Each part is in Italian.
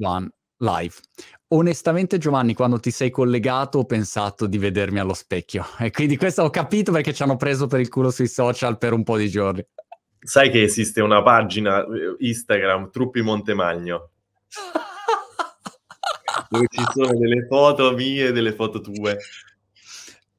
One live. Onestamente, Giovanni, quando ti sei collegato ho pensato di vedermi allo specchio. E quindi questo ho capito perché ci hanno preso per il culo sui social per un po' di giorni. Sai che esiste una pagina eh, Instagram, Truppi Montemagno, dove ci sono delle foto mie e delle foto tue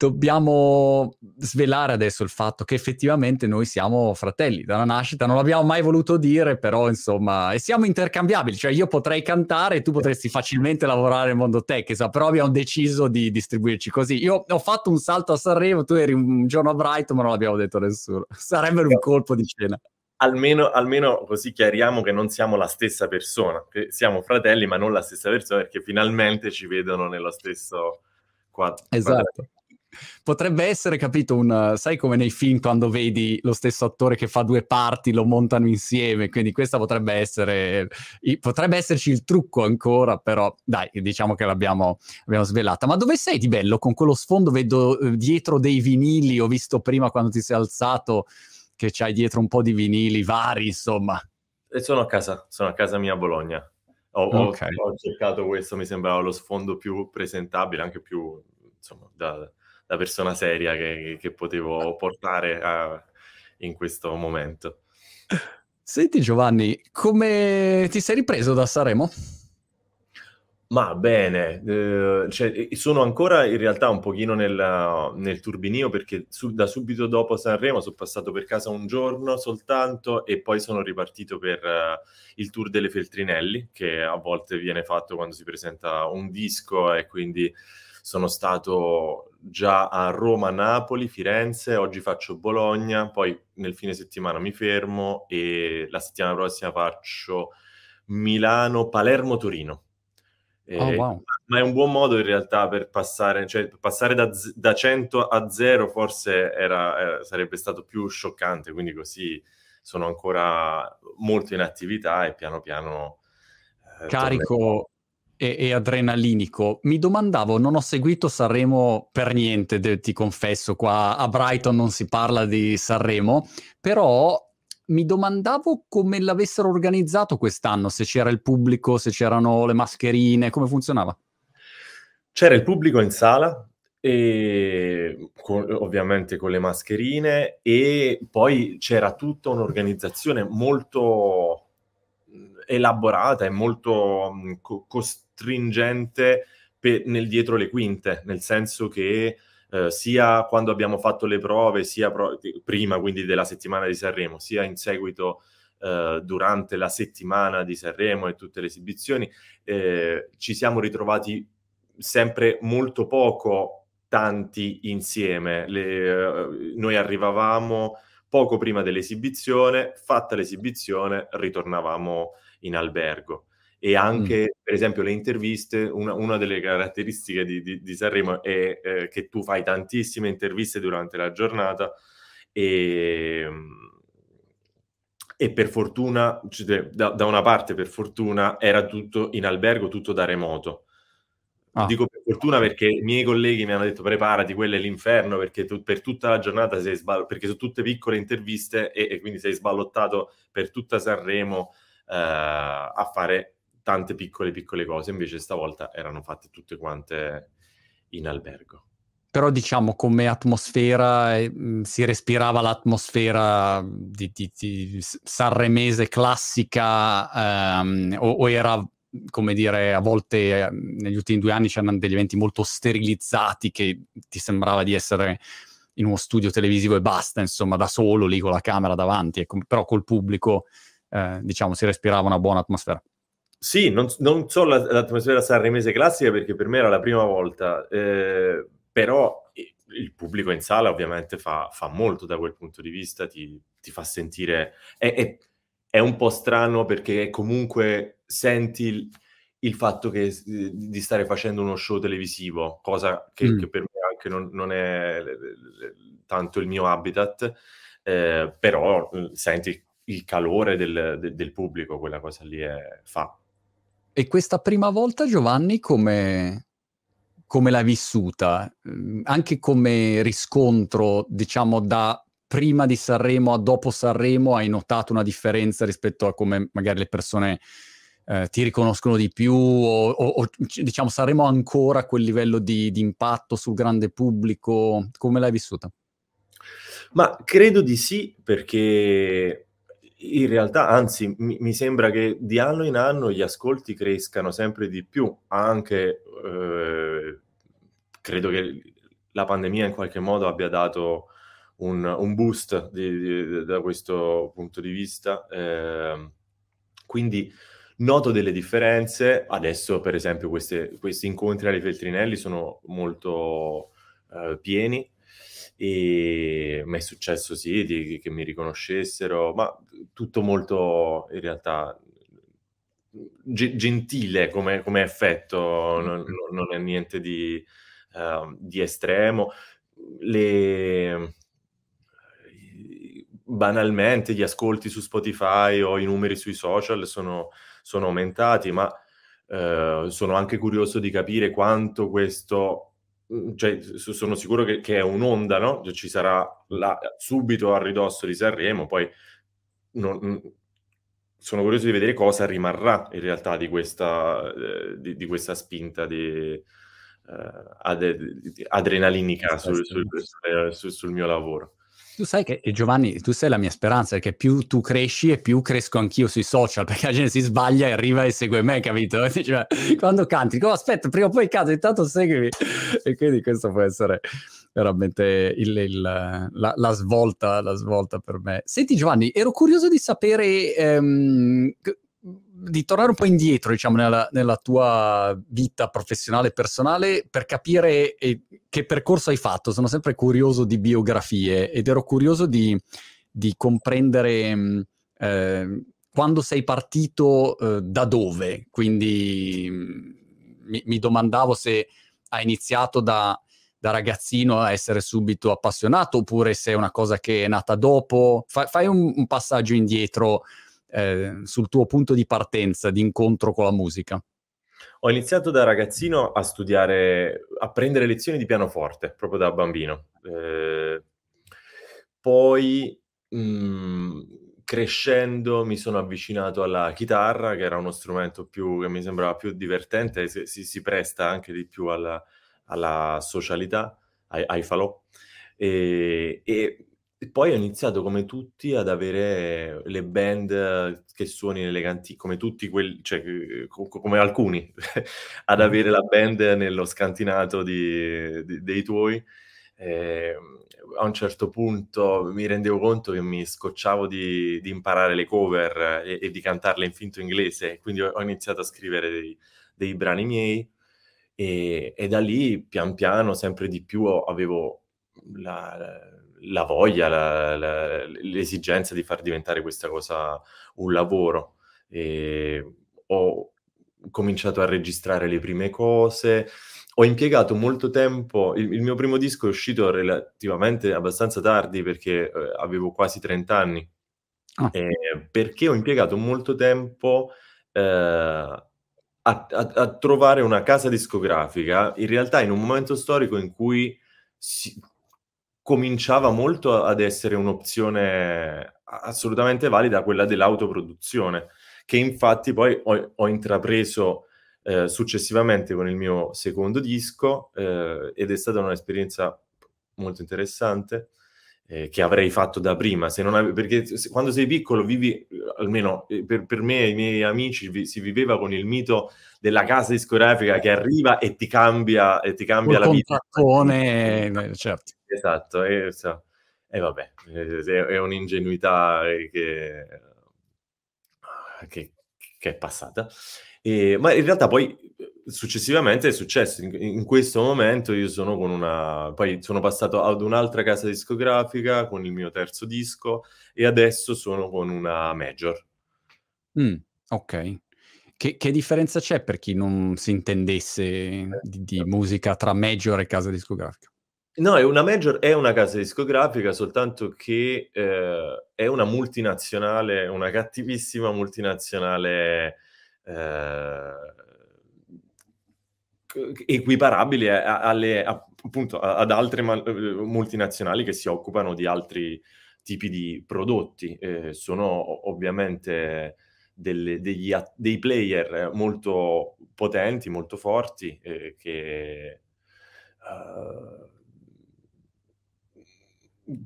dobbiamo svelare adesso il fatto che effettivamente noi siamo fratelli dalla nascita, non l'abbiamo mai voluto dire, però insomma, e siamo intercambiabili, cioè io potrei cantare e tu potresti facilmente lavorare nel mondo tech, però abbiamo deciso di distribuirci così. Io ho fatto un salto a Sanremo, tu eri un giorno a Brighton, ma non l'abbiamo detto a nessuno. Sarebbe un colpo di scena. Almeno, almeno, così chiariamo che non siamo la stessa persona, che siamo fratelli ma non la stessa persona perché finalmente ci vedono nello stesso quadro. Esatto. Potrebbe essere, capito, un... sai come nei film quando vedi lo stesso attore che fa due parti, lo montano insieme, quindi questa potrebbe essere... Potrebbe esserci il trucco ancora, però dai, diciamo che l'abbiamo abbiamo svelata. Ma dove sei di bello? Con quello sfondo vedo eh, dietro dei vinili, ho visto prima quando ti sei alzato che c'hai dietro un po' di vinili vari, insomma. E sono a casa, sono a casa mia a Bologna. Ho, okay. ho cercato questo, mi sembrava lo sfondo più presentabile, anche più, insomma, da la persona seria che, che potevo portare a, in questo momento. Senti Giovanni, come ti sei ripreso da Sanremo? Ma bene, eh, cioè, sono ancora in realtà un pochino nel, nel turbinio perché su, da subito dopo Sanremo sono passato per casa un giorno soltanto e poi sono ripartito per uh, il tour delle Feltrinelli che a volte viene fatto quando si presenta un disco e quindi sono stato già a Roma, Napoli, Firenze, oggi faccio Bologna, poi nel fine settimana mi fermo e la settimana prossima faccio Milano, Palermo, Torino. Oh, wow. Ma è un buon modo in realtà per passare, cioè passare da, da 100 a 0 forse era, eh, sarebbe stato più scioccante, quindi così sono ancora molto in attività e piano piano... Eh, Carico, tornerò e, e, adrenalinico. Mi domandavo, non ho seguito Sanremo per niente, de, ti confesso, qua a Brighton non si parla di Sanremo, però mi domandavo come l'avessero organizzato quest'anno, se c'era il pubblico, se c'erano le mascherine, come funzionava. C'era il pubblico in sala, e con, ovviamente con le mascherine e poi c'era tutta un'organizzazione molto elaborata e molto mh, co- stringente per, nel dietro le quinte, nel senso che eh, sia quando abbiamo fatto le prove, sia pro- prima quindi della settimana di Sanremo, sia in seguito eh, durante la settimana di Sanremo e tutte le esibizioni, eh, ci siamo ritrovati sempre molto poco tanti insieme. Le, uh, noi arrivavamo poco prima dell'esibizione, fatta l'esibizione ritornavamo in albergo e anche, mm. per esempio, le interviste, una, una delle caratteristiche di, di, di Sanremo è eh, che tu fai tantissime interviste durante la giornata e, e per fortuna, cioè, da, da, una parte per fortuna, era tutto in albergo, tutto da remoto. Ah. Dico per fortuna perché i miei colleghi mi hanno detto preparati, quello è l'inferno perché tu, per tutta la giornata sei sballottato, perché sono tutte piccole interviste e, e, quindi sei sballottato per tutta Sanremo a fare tante piccole piccole cose, invece stavolta erano fatte tutte quante in albergo. Però diciamo come atmosfera eh, si respirava l'atmosfera di, di, di sanremese classica ehm, o, o, era come dire a volte eh, negli ultimi due anni c'erano degli eventi molto sterilizzati che ti sembrava di essere in uno studio televisivo e basta, insomma, da solo lì con la camera davanti, ecco, però col pubblico eh, diciamo si respirava una buona atmosfera. Sì, non, non so la, l'atmosfera sanremese classica perché per me era la prima volta, eh, però il pubblico in sala ovviamente fa, fa, molto da quel punto di vista, ti, ti fa sentire... È, è, è, un po' strano perché comunque senti il, il fatto che, di stare facendo uno show televisivo, cosa che, mm. che per me anche non, non, è tanto il mio habitat, eh, però senti il calore del, del, del, pubblico, quella cosa lì è, fa. E questa prima volta, Giovanni, come, come l'hai vissuta? Anche come riscontro, diciamo, da prima di Sanremo a dopo Sanremo, hai notato una differenza rispetto a come magari le persone eh, ti riconoscono di più o, o, o, diciamo saremo ancora a quel livello di, di impatto sul grande pubblico? Come l'hai vissuta? Ma credo di sì, perché in realtà, anzi, mi, mi, sembra che di anno in anno gli ascolti crescano sempre di più, anche eh, credo che la pandemia in qualche modo abbia dato un, un boost di, di, da questo punto di vista. Eh, quindi noto delle differenze. Adesso, per esempio, queste, questi incontri alle Feltrinelli sono molto eh, pieni e mi è successo sì di, che mi riconoscessero, ma tutto molto in realtà g- gentile come, come effetto, non, non, è niente di, uh, di estremo. Le, banalmente gli ascolti su Spotify o i numeri sui social sono, sono aumentati, ma uh, sono anche curioso di capire quanto questo cioè, sono sicuro che, che, è un'onda, no? Ci sarà la, subito a ridosso di Sanremo, poi non, mhmm, sono curioso di vedere cosa rimarrà in realtà di questa, eh, di, di, questa spinta di, eh, ad, adrenalinica sul, sul, sul, sul mio lavoro. Tu sai che, Giovanni, tu sei la mia speranza, perché più tu cresci e più cresco anch'io sui social, perché la gente si sbaglia e arriva e segue me, capito? Quando canti, dico, aspetta, prima o poi canto, intanto seguimi. E quindi questo può essere veramente il, il, la, la, svolta, la svolta per me. Senti Giovanni, ero curioso di sapere... Ehm, di tornare un po' indietro, diciamo, nella, nella tua vita professionale e personale per capire che percorso hai fatto. Sono sempre curioso di biografie ed ero curioso di, di comprendere eh, quando sei partito eh, da dove. Quindi mm, mi, mi, domandavo se hai iniziato da, da, ragazzino a essere subito appassionato oppure se è una cosa che è nata dopo. Fa, fai un, un passaggio indietro eh, sul tuo punto di partenza, di incontro con la musica? Ho iniziato da ragazzino a studiare, a prendere lezioni di pianoforte, proprio da bambino. Eh, poi, mh, mm, crescendo, mi sono avvicinato alla chitarra, che era uno strumento più, che mi sembrava più divertente, si, si, presta anche di più alla, alla socialità, ai, ai falò. E, e e poi ho iniziato come tutti ad avere le band che suoni nelle cantine, come tutti quelli, cioè come alcuni, ad avere la band nello scantinato di, di, dei tuoi. Eh, a un certo punto mi rendevo conto che mi scocciavo di, di imparare le cover e, e, di cantarle in finto inglese, quindi ho, ho iniziato a scrivere dei, dei brani miei e, e, da lì pian piano sempre di più avevo la la voglia, la, la, l'esigenza di far diventare questa cosa un lavoro. E ho cominciato a registrare le prime cose, ho impiegato molto tempo, il, il, mio primo disco è uscito relativamente abbastanza tardi perché eh, avevo quasi 30 anni, ah. eh, perché ho impiegato molto tempo eh, a, a, a, trovare una casa discografica, in realtà in un momento storico in cui si, cominciava molto ad essere un'opzione assolutamente valida quella dell'autoproduzione, che infatti poi ho, ho intrapreso eh, successivamente con il mio secondo disco eh, ed è stata un'esperienza molto interessante eh, che avrei fatto da prima, se non ave- perché se, quando sei piccolo vivi, almeno eh, per, per me e i miei amici, vi, si viveva con il mito della casa discografica che arriva e ti cambia, e ti cambia la vita. Certo. Esatto, e, so, e vabbè, è, un'ingenuità che, che, che è passata. E, ma in realtà poi successivamente è successo, in, in, questo momento io sono con una, poi sono passato ad un'altra casa discografica con il mio terzo disco e adesso sono con una major. Mm, ok. Che, che, differenza c'è per chi non si intendesse di, di musica tra major e casa discografica? No, è una major è una casa discografica, soltanto che, ehm, è una multinazionale, una cattivissima multinazionale, ehm, equiparabile alle appunto ad altre multinazionali che si occupano di altri tipi di prodotti. Ehm, sono ovviamente, delle, degli, dei player molto potenti, molto forti, eh, che uh,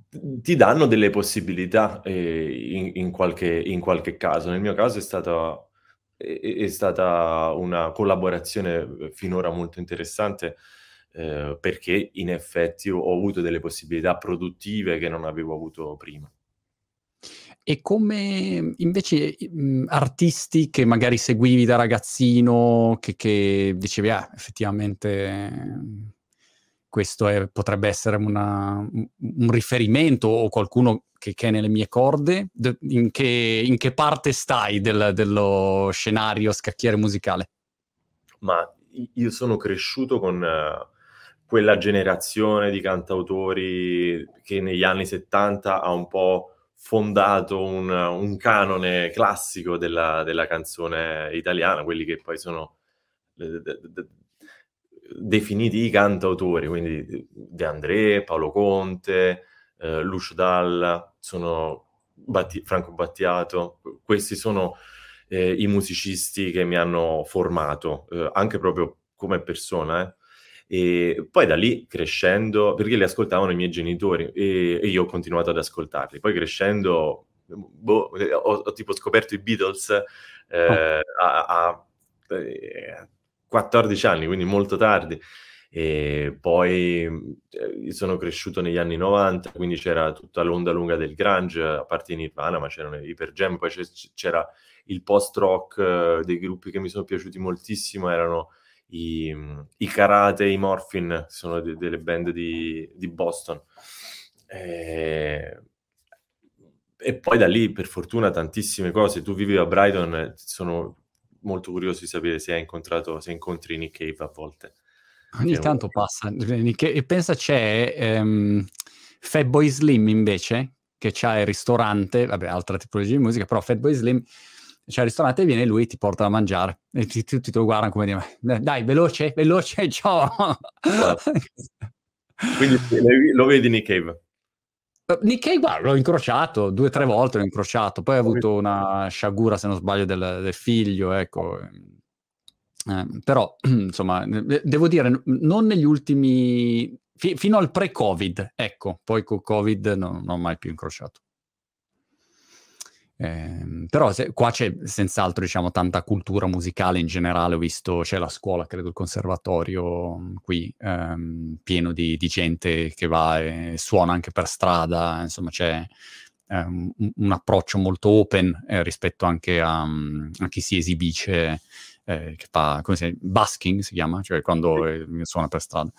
ti danno delle possibilità eh, in, in, qualche, in, qualche, caso. Nel mio caso è stata, è, è stata una collaborazione finora molto interessante eh, perché in effetti ho avuto delle possibilità produttive che non avevo avuto prima. E come invece mh, artisti che magari seguivi da ragazzino, che, che dicevi, ah, effettivamente questo è, potrebbe essere una, un riferimento o qualcuno che, che, è nelle mie corde, in che, in che parte stai del, dello scenario scacchiere musicale? Ma io sono cresciuto con uh, quella generazione di cantautori che negli anni 70 ha un po' fondato un, un canone classico della, della, canzone italiana, quelli che poi sono de, de, de, definiti i cantautori, quindi De André, Paolo Conte, eh, Lucio Dalla, Batti, Franco Battiato, questi sono eh, i musicisti che mi hanno formato, eh, anche proprio come persona. Eh. E poi da lì crescendo, perché li ascoltavano i miei genitori e, e io ho continuato ad ascoltarli. Poi crescendo, boh, ho, ho, tipo scoperto i Beatles eh, oh. a, a, 14 anni, quindi molto tardi. E poi eh, sono cresciuto negli anni 90, quindi c'era tutta l'onda lunga del grunge, a parte in Nirvana, ma c'erano i Hyper Jam, poi c'era il post-rock eh, dei gruppi che mi sono piaciuti moltissimo, erano i, i Karate, i Morphin, sono de- delle band di, di Boston. E... e... poi da lì, per fortuna, tantissime cose. Tu vivi a Brighton, sono molto curioso di sapere se hai incontrato, se incontri Nick Cave a volte. Ogni tanto un... passa. E pensa c'è um, Fatboy Slim invece, che c'ha il ristorante, vabbè, altra tipologia di musica, però Fatboy Slim c'è il ristorante e viene lui e ti porta da mangiare e tutti ti, lo guardano come dire dai veloce veloce ciao quindi lo vedi Nick Cave Nick Cave guarda, l'ho incrociato due o tre volte l'ho incrociato. Poi ha avuto una sciagura se non sbaglio del, del figlio ecco. Eh, però insomma devo dire non negli ultimi fi, fino al pre-covid ecco. Poi con covid non, non ho mai più incrociato eh, però se, qua c'è senz'altro diciamo tanta cultura musicale in generale, ho visto c'è la scuola, credo il conservatorio mm, qui, ehm, pieno di, di, gente che va e suona anche per strada, insomma c'è ehm, un, approccio molto open eh, rispetto anche a, mm, a, chi si esibisce, eh, che fa, come si chiama, busking si chiama, cioè quando eh, suona per strada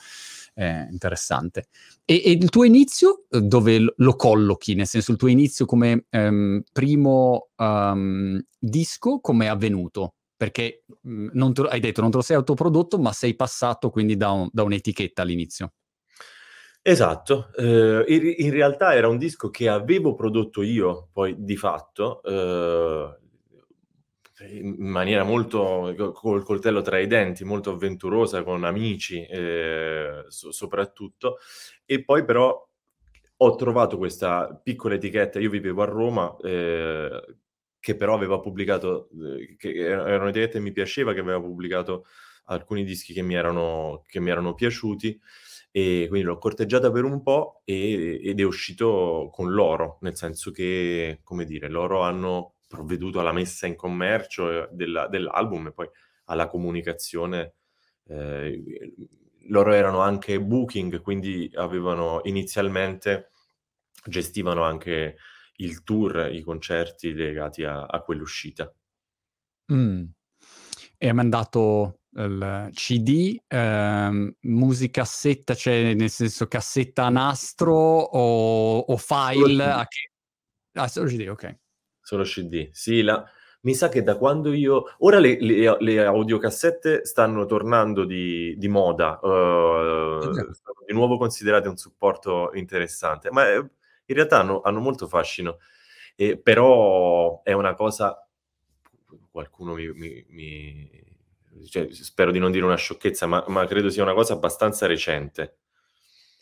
eh, interessante. E, e, il tuo inizio eh, dove lo collochi? Nel senso, il tuo inizio come um, primo um, disco, come è avvenuto? Perché mh, mm, te, hai detto non te lo sei autoprodotto, ma sei passato quindi da, un, da un'etichetta all'inizio. Esatto, eh, in, in, realtà era un disco che avevo prodotto io, poi di fatto, eh, in maniera molto col coltello tra i denti, molto avventurosa con amici eh, so, soprattutto. E poi però ho trovato questa piccola etichetta, io vivevo a Roma eh, che però aveva pubblicato eh, che era un'etichetta che mi piaceva, che aveva pubblicato alcuni dischi che mi erano, che mi erano piaciuti. E quindi l'ho corteggiata per un po' ed è uscito con loro, nel senso che, come dire, loro hanno provveduto alla messa in commercio eh, della, dell'album e poi alla comunicazione. Eh, loro erano anche booking, quindi avevano inizialmente gestivano anche il tour, i concerti legati a, a quell'uscita. Mm. E ha mandato il CD, ehm, musicassetta, cioè nel senso cassetta a nastro o, o file? A che... Ah, solo CD, ok. Solo CD. Sì, la... mi sa che da quando io... Ora le, le, le audiocassette stanno tornando di, di moda, uh, sono di nuovo considerate un supporto interessante, ma eh, in realtà hanno, hanno molto fascino. Eh, però è una cosa... Qualcuno mi... mi, mi... Cioè, spero di non dire una sciocchezza, ma, ma credo sia una cosa abbastanza recente.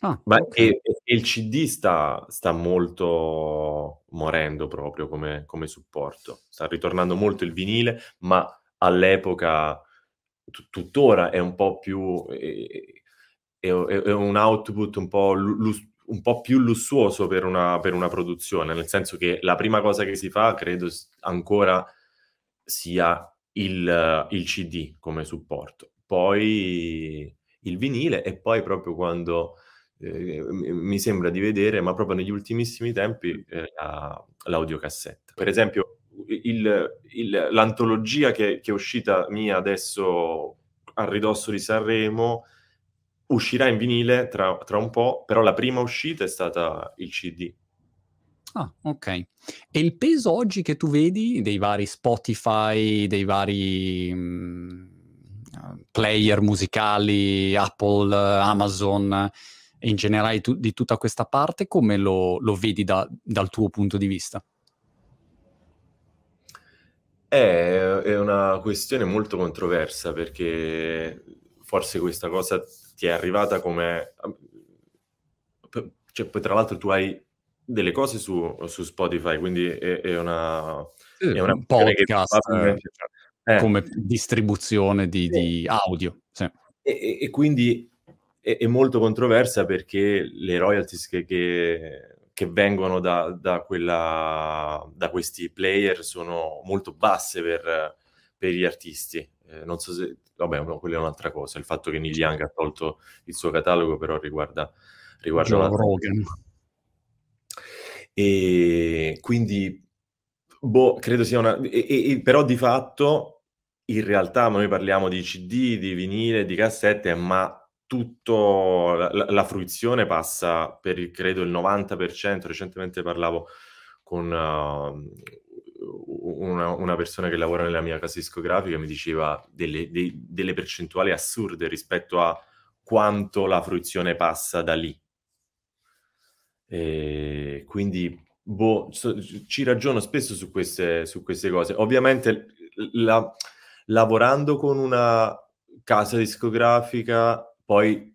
Ah, Ma okay. e, e, il CD sta, sta molto morendo proprio come, come, supporto. Sta ritornando molto il vinile, ma all'epoca, t- tuttora è un po' più... È, è, è un output un po', lu- un po' più lussuoso per una, per una produzione, nel senso che la prima cosa che si fa, credo, ancora sia il, il CD come supporto. Poi il vinile e poi proprio quando eh, mi sembra di vedere, ma proprio negli ultimissimi tempi, eh, l'audiocassetta. Per esempio, il, il, l'antologia che, che, è uscita mia adesso a ridosso di Sanremo uscirà in vinile tra, tra, un po', però la prima uscita è stata il CD. Ah, ok. E il peso oggi che tu vedi dei vari Spotify, dei vari mh, mm, player musicali, Apple, Amazon, in generale tu, di tutta questa parte, come lo, lo vedi da, dal tuo punto di vista? È, è una questione molto controversa perché forse questa cosa ti è arrivata come... Cioè, poi tra l'altro tu hai delle cose su, su Spotify, quindi è, è una... Sì, è una podcast che... eh. come distribuzione di, di audio. Sì. E, e, quindi è, è, molto controversa perché le royalties che, che, che vengono da, da, quella, da, questi player sono molto basse per, per gli artisti. Eh, non so se, vabbè, no, quella è un'altra cosa. Il fatto che Neil Young ha tolto il suo catalogo, però riguarda, riguarda Joe Rogan. E quindi, boh, credo sia una... E, e, però di fatto, in realtà, noi parliamo di CD, di vinile, di cassette, ma tutto la, la, fruizione passa per il, credo il 90%, recentemente parlavo con uh, una, una, persona che lavora nella mia casa discografica mi diceva delle, de, delle percentuali assurde rispetto a quanto la fruizione passa da lì. E quindi boh, so, ci ragiono spesso su queste, su queste cose. Ovviamente la, lavorando con una casa discografica poi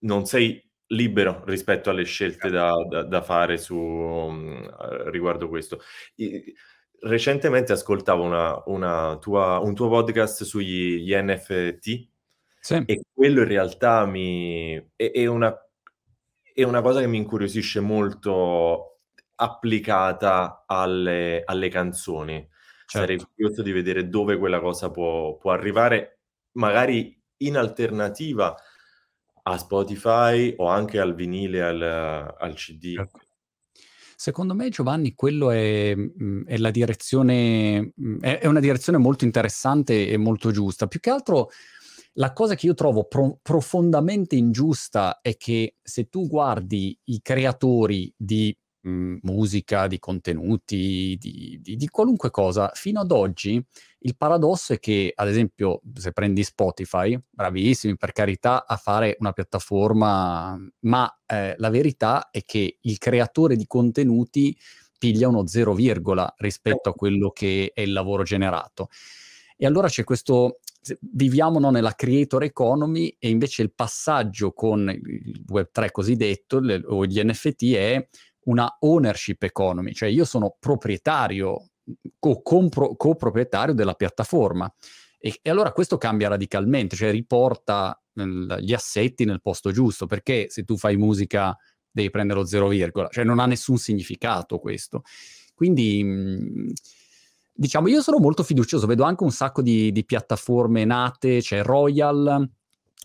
non sei libero rispetto alle scelte da, da, da fare su, um, riguardo questo. I, recentemente ascoltavo una, una tua, un tuo podcast sugli NFT sì. e quello in realtà mi, è, è, una, è una cosa che mi incuriosisce molto applicata alle, alle canzoni. Certo. Sarei curioso di vedere dove quella cosa può, può arrivare, magari in alternativa a Spotify o anche al vinile, al, al CD. Ecco. Secondo me, Giovanni, quello è, mm, è la direzione, mm, è, è, una direzione molto interessante e molto giusta. Più che altro, la cosa che io trovo pro- profondamente ingiusta è che se tu guardi i creatori di mh, mhmm, musica, di contenuti, di, di, di, qualunque cosa. Fino ad oggi il paradosso è che, ad esempio, se prendi Spotify, bravissimi per carità a fare una piattaforma, ma eh, la verità è che il creatore di contenuti piglia uno zero virgola rispetto a quello che è il lavoro generato. E allora c'è questo, viviamo no, nella creator economy e invece il passaggio con il Web3 cosiddetto le, o gli NFT è una ownership economy, cioè io sono proprietario o compro, coproprietario della piattaforma. E, e, allora questo cambia radicalmente, cioè riporta nel, gli assetti nel posto giusto, perché se tu fai musica devi prendere lo zero virgola, cioè non ha nessun significato questo. Quindi, mh, diciamo, io sono molto fiducioso, vedo anche un sacco di, di piattaforme nate, c'è Royal,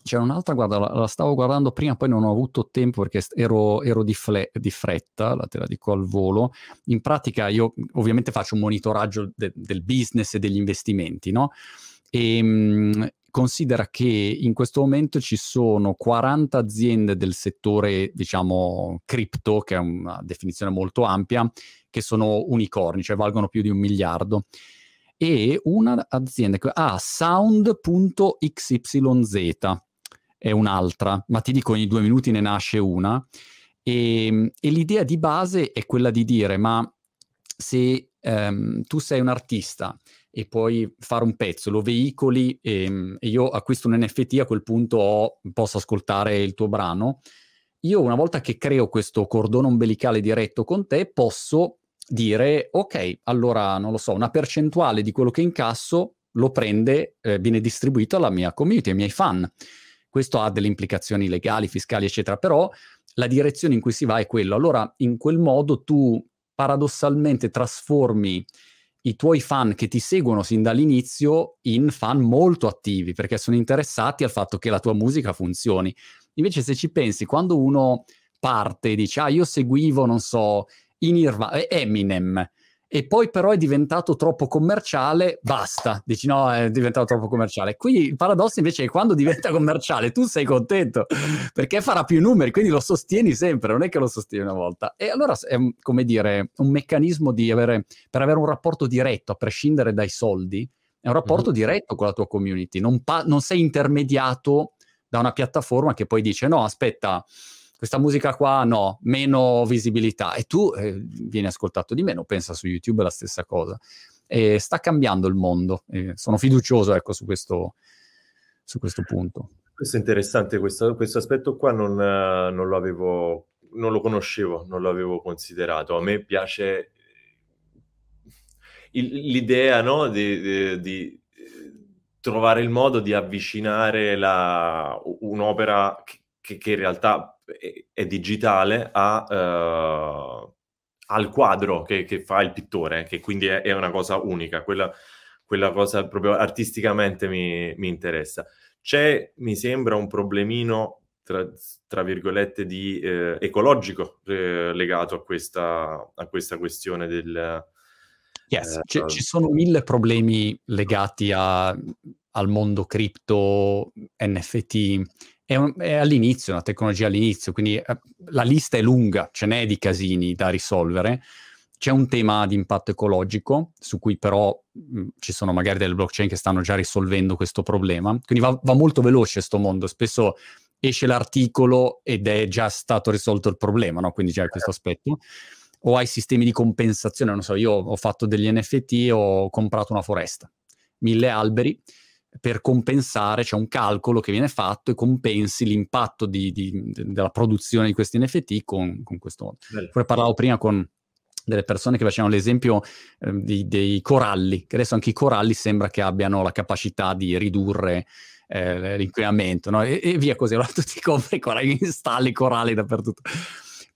c'è un'altra, guarda, la, la, stavo guardando prima, poi non ho avuto tempo perché ero, ero di, fle, di, fretta, la te la dico al volo. In pratica io ovviamente faccio un monitoraggio de, del business e degli investimenti, no? E mh, considera che in questo momento ci sono 40 aziende del settore, diciamo, cripto, che è una definizione molto ampia, che sono unicorni, cioè valgono più di un miliardo e un'azienda che ha sound.xyz è un'altra, ma ti dico ogni due minuti ne nasce una. E, ehm, e l'idea di base è quella di dire, ma se um, tu sei un artista e puoi fare un pezzo, lo veicoli e, ehm, e, io acquisto un NFT, a quel punto ho, posso ascoltare il tuo brano, io una volta che creo questo cordone ombelicale diretto con te, posso dire, ok, allora non lo so, una percentuale di quello che incasso lo prende, eh, viene distribuito alla mia community, ai miei fan. Questo ha delle implicazioni legali, fiscali, eccetera, però la direzione in cui si va è quello. Allora, in quel modo tu paradossalmente trasformi i tuoi fan che ti seguono sin dall'inizio in fan molto attivi perché sono interessati al fatto che la tua musica funzioni. Invece se ci pensi, quando uno parte e dice, ah, io seguivo, non so, in Irva- eh, Eminem, e poi però è diventato troppo commerciale, basta, dici no, è diventato troppo commerciale. Qui il paradosso invece è che quando diventa commerciale tu sei contento perché farà più numeri, quindi lo sostieni sempre, non è che lo sostieni una volta. E allora è come dire un meccanismo di avere, per avere un rapporto diretto, a prescindere dai soldi, è un rapporto mm-hmm. diretto con la tua community, non, pa- non sei intermediato da una piattaforma che poi dice no, aspetta, questa musica qua no, meno visibilità e tu eh, vieni ascoltato di meno, pensa su YouTube la stessa cosa. E sta cambiando il mondo, e sono fiducioso ecco, su, questo, su questo punto. Questo è interessante, questo, questo aspetto qua non, non, lo avevo, non lo conoscevo, non lo avevo considerato. A me piace il, l'idea no, di, di, di, trovare il modo di avvicinare la, un'opera che, che in realtà è, digitale a, uh, al quadro che, che, fa il pittore, che quindi è, è una cosa unica, quella, quella, cosa proprio artisticamente mi, mi, interessa. C'è, mi sembra, un problemino, tra, tra virgolette, di eh, ecologico eh, legato a questa, a questa questione del... Yes, eh, ci sono mille problemi legati a, al mondo cripto, NFT, è, un, è, all'inizio, una tecnologia all'inizio, quindi eh, la lista è lunga, ce n'è di casini da risolvere. C'è un tema di impatto ecologico, su cui però mh, mm, ci sono magari delle blockchain che stanno già risolvendo questo problema. Quindi va, va molto veloce questo mondo. Spesso esce l'articolo ed è già stato risolto il problema, no? Quindi c'è questo aspetto. O hai sistemi di compensazione, non so, io ho fatto degli NFT e ho comprato una foresta, mille alberi, per compensare, c'è un calcolo che viene fatto e compensi l'impatto di, di, della produzione di questi NFT con, con questo. Poi parlavo prima con delle persone che facevano l'esempio eh, di, dei coralli, che adesso anche i coralli sembra che abbiano la capacità di ridurre eh, l'inquinamento, no? e, e, via così, allora tu ti compri i coralli, installi coralli dappertutto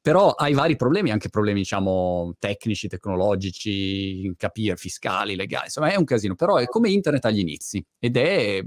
però hai vari problemi, anche problemi, diciamo, tecnici, tecnologici, capire, fiscali, legali, insomma è un casino, però è come internet agli inizi ed è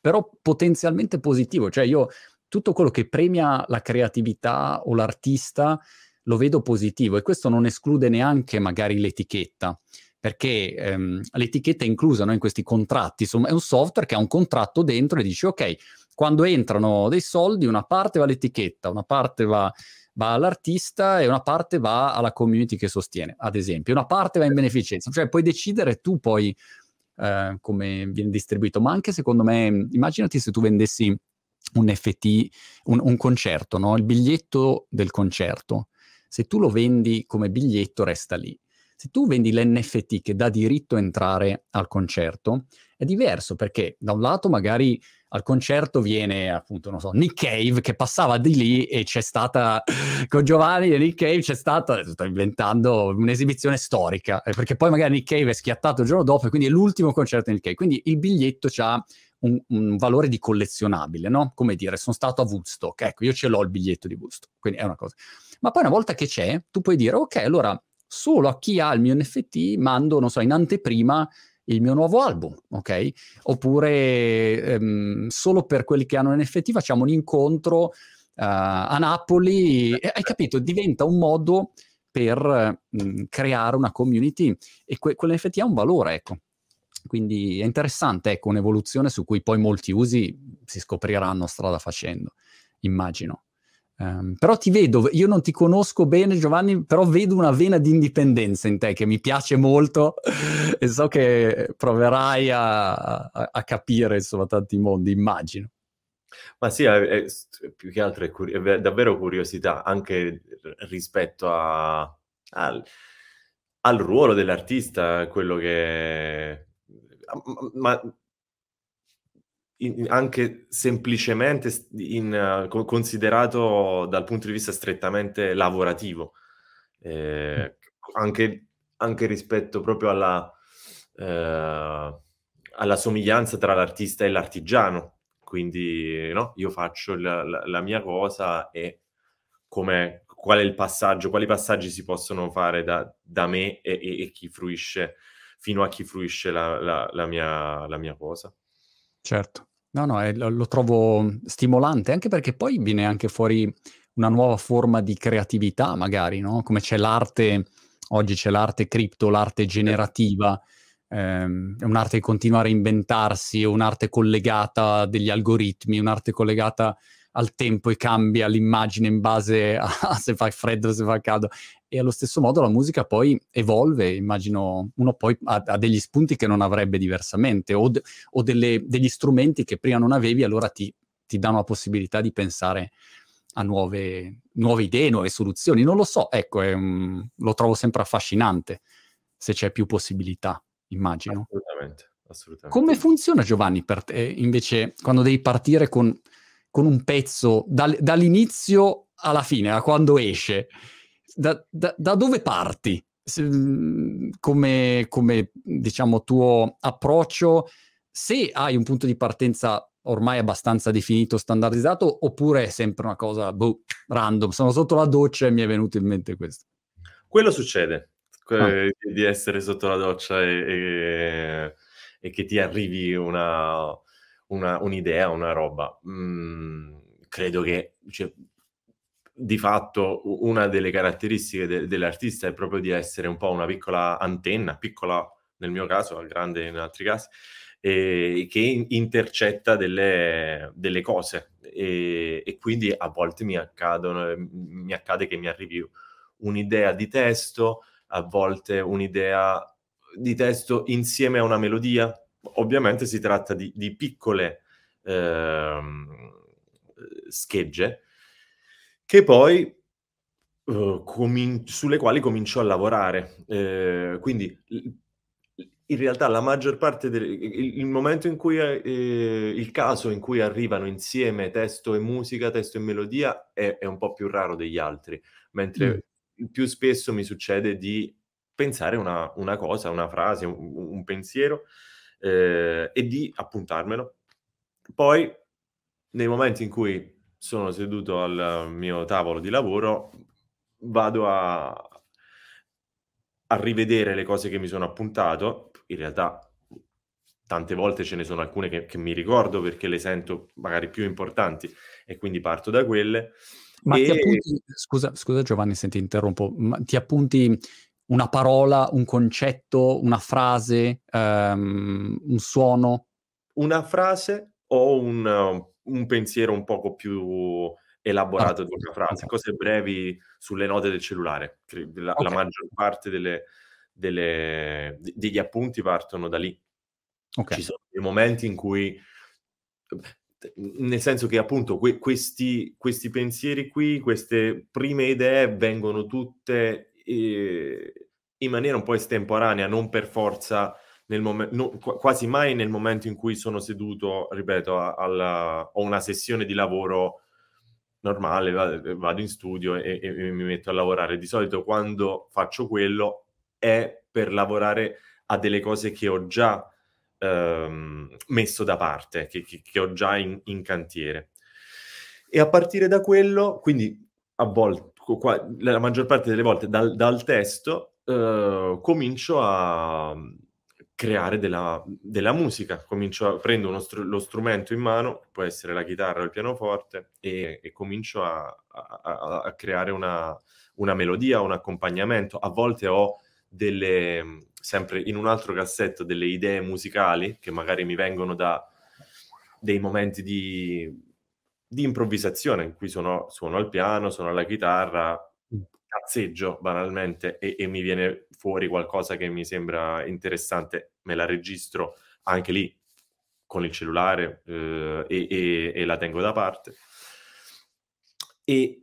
però potenzialmente positivo, cioè io tutto quello che premia la creatività o l'artista lo vedo positivo e questo non esclude neanche magari l'etichetta, perché ehm, l'etichetta è inclusa no, in questi contratti, insomma è un software che ha un contratto dentro e dice ok, quando entrano dei soldi una parte va all'etichetta, una parte va va all'artista e una parte va alla community che sostiene, ad esempio. Una parte va in beneficenza, cioè puoi decidere tu poi eh, come viene distribuito, ma anche secondo me, immaginati se tu vendessi un FT, un, un concerto, no? il biglietto del concerto, se tu lo vendi come biglietto resta lì. Se tu vendi l'NFT che dà diritto a entrare al concerto, è diverso perché da un lato magari al concerto viene appunto, non so, Nick Cave che passava di lì e c'è stata, con Giovanni e Nick Cave c'è stata, sto inventando, un'esibizione storica, eh, perché poi magari Nick Cave è schiattato il giorno dopo e quindi è l'ultimo concerto di Nick Cave, quindi il biglietto ha un, un, valore di collezionabile, no? Come dire, sono stato a Woodstock, ecco, io ce l'ho il biglietto di Woodstock, quindi è una cosa. Ma poi una volta che c'è, tu puoi dire, ok, allora solo a chi ha il mio NFT mando, non so, in anteprima il mio nuovo album, ok? Oppure ehm, solo per quelli che hanno NFT facciamo un incontro uh, a Napoli, e, hai capito? Diventa un modo per mh, creare una community e que- quell'NFT ha un valore, ecco. Quindi è interessante, ecco, un'evoluzione su cui poi molti usi si scopriranno strada facendo, immagino. Um, però ti vedo, io non ti conosco bene Giovanni, però vedo una vena di indipendenza in te che mi piace molto e so che proverai a, a, a capire insomma tanti mondi, immagino. Ma sì, è, è, più che altro è, curi- è, davvero curiosità anche rispetto a, al, al, ruolo dell'artista, quello che... Ma in, anche semplicemente in, uh, considerato dal punto di vista strettamente lavorativo, eh, anche, anche, rispetto proprio alla, eh, alla somiglianza tra l'artista e l'artigiano. Quindi no, io faccio la, la, la mia cosa e come, qual è il passaggio, quali passaggi si possono fare da, da me e, e, e, chi fruisce, fino a chi fruisce la, la, la mia, mia, cosa. Certo, no, no, è, lo trovo stimolante, anche perché poi viene anche fuori una nuova forma di creatività, magari, no? Come c'è l'arte, oggi c'è l'arte cripto, l'arte generativa, ehm, è un'arte che continua a reinventarsi, è un'arte collegata a degli algoritmi, un'arte collegata al tempo e cambia l'immagine in base a se fa freddo o se fa caldo. E allo stesso modo la musica poi evolve, immagino uno poi ha, ha degli spunti che non avrebbe diversamente o, de, o delle, degli strumenti che prima non avevi, allora ti, ti danno la possibilità di pensare a nuove, nuove idee, nuove soluzioni. Non lo so, ecco, un, lo trovo sempre affascinante se c'è più possibilità, immagino. Assolutamente, assolutamente. Come funziona Giovanni per te invece quando devi partire con, con un pezzo dal, dall'inizio alla fine, a quando esce? Da, da, da dove parti? Come, come diciamo tuo approccio? Se hai un punto di partenza ormai abbastanza definito, standardizzato, oppure è sempre una cosa boh, random? Sono sotto la doccia e mi è venuto in mente questo. Quello succede, ah. di essere sotto la doccia e, e, e che ti arrivi una, una, un'idea, una roba. Mm, credo che cioè, di fatto una delle caratteristiche de- dell'artista è proprio di essere un po' una piccola antenna, piccola nel mio caso, grande in altri casi, eh, che intercetta delle, delle cose e, e, quindi a volte mi, accadono, mi accade che mi arrivi un'idea di testo, a volte un'idea di testo insieme a una melodia. Ovviamente si tratta di, di piccole eh, schegge che poi uh, comin- sulle quali comincio a lavorare. Eh, quindi in realtà la maggior parte del il, il momento in cui eh, il caso in cui arrivano insieme testo e musica, testo e melodia è, è un po' più raro degli altri, mentre mm. più spesso mi succede di pensare una, una cosa, una frase, un, un pensiero eh, e di appuntarmelo. Poi, nei momenti in cui sono seduto al mio tavolo di lavoro, vado a, a rivedere le cose che mi sono appuntato in realtà tante volte ce ne sono alcune che, che, mi ricordo perché le sento magari più importanti e quindi parto da quelle. Ma e... ti appunti, scusa, scusa Giovanni se ti interrompo, ma ti appunti una parola, un concetto, una frase, um, un suono? Una frase o un, un pensiero un poco più elaborato ah, di una frase, okay. cose brevi sulle note del cellulare. La, okay. la maggior parte delle, delle, degli appunti partono da lì. Okay. Ci sono dei momenti in cui, nel senso che appunto que- questi, questi, pensieri qui, queste prime idee vengono tutte eh, in maniera un po' estemporanea, non per forza momento, no, quasi mai nel momento in cui sono seduto, ripeto, alla, ho una sessione di lavoro normale, vado, in studio e, e, mi metto a lavorare. Di solito quando faccio quello è per lavorare a delle cose che ho già ehm, messo da parte, che, che, che ho già in, in, cantiere. E a partire da quello, quindi a volte, la maggior parte delle volte dal, dal testo, eh, comincio a creare della, della, musica, comincio a prendere str- lo strumento in mano, può essere la chitarra o il pianoforte, e, e comincio a, a, a creare una, una, melodia, un accompagnamento. A volte ho delle, sempre in un altro cassetto, delle idee musicali che magari mi vengono da dei momenti di, di improvvisazione in cui sono, suono al piano, suono alla chitarra, cazzeggio banalmente e, e, mi viene fuori qualcosa che mi sembra interessante, me la registro anche lì con il cellulare eh, e, e, e, la tengo da parte. E,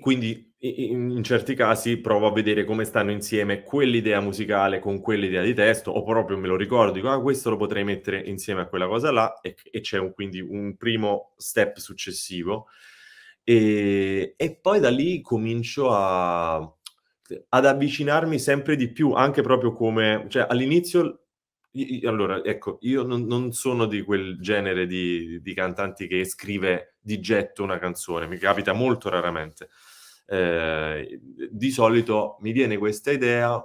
quindi in certi casi provo a vedere come stanno insieme quell'idea musicale con quell'idea di testo, o proprio me lo ricordo, dico, ah, questo lo potrei mettere insieme a quella cosa là, e, e c'è un, quindi un primo step successivo. E, e poi da lì comincio a, ad avvicinarmi sempre di più, anche proprio come, cioè all'inizio allora, ecco, io non, non, sono di quel genere di, di, cantanti che scrive di getto una canzone, mi capita molto raramente. Eh, di solito mi viene questa idea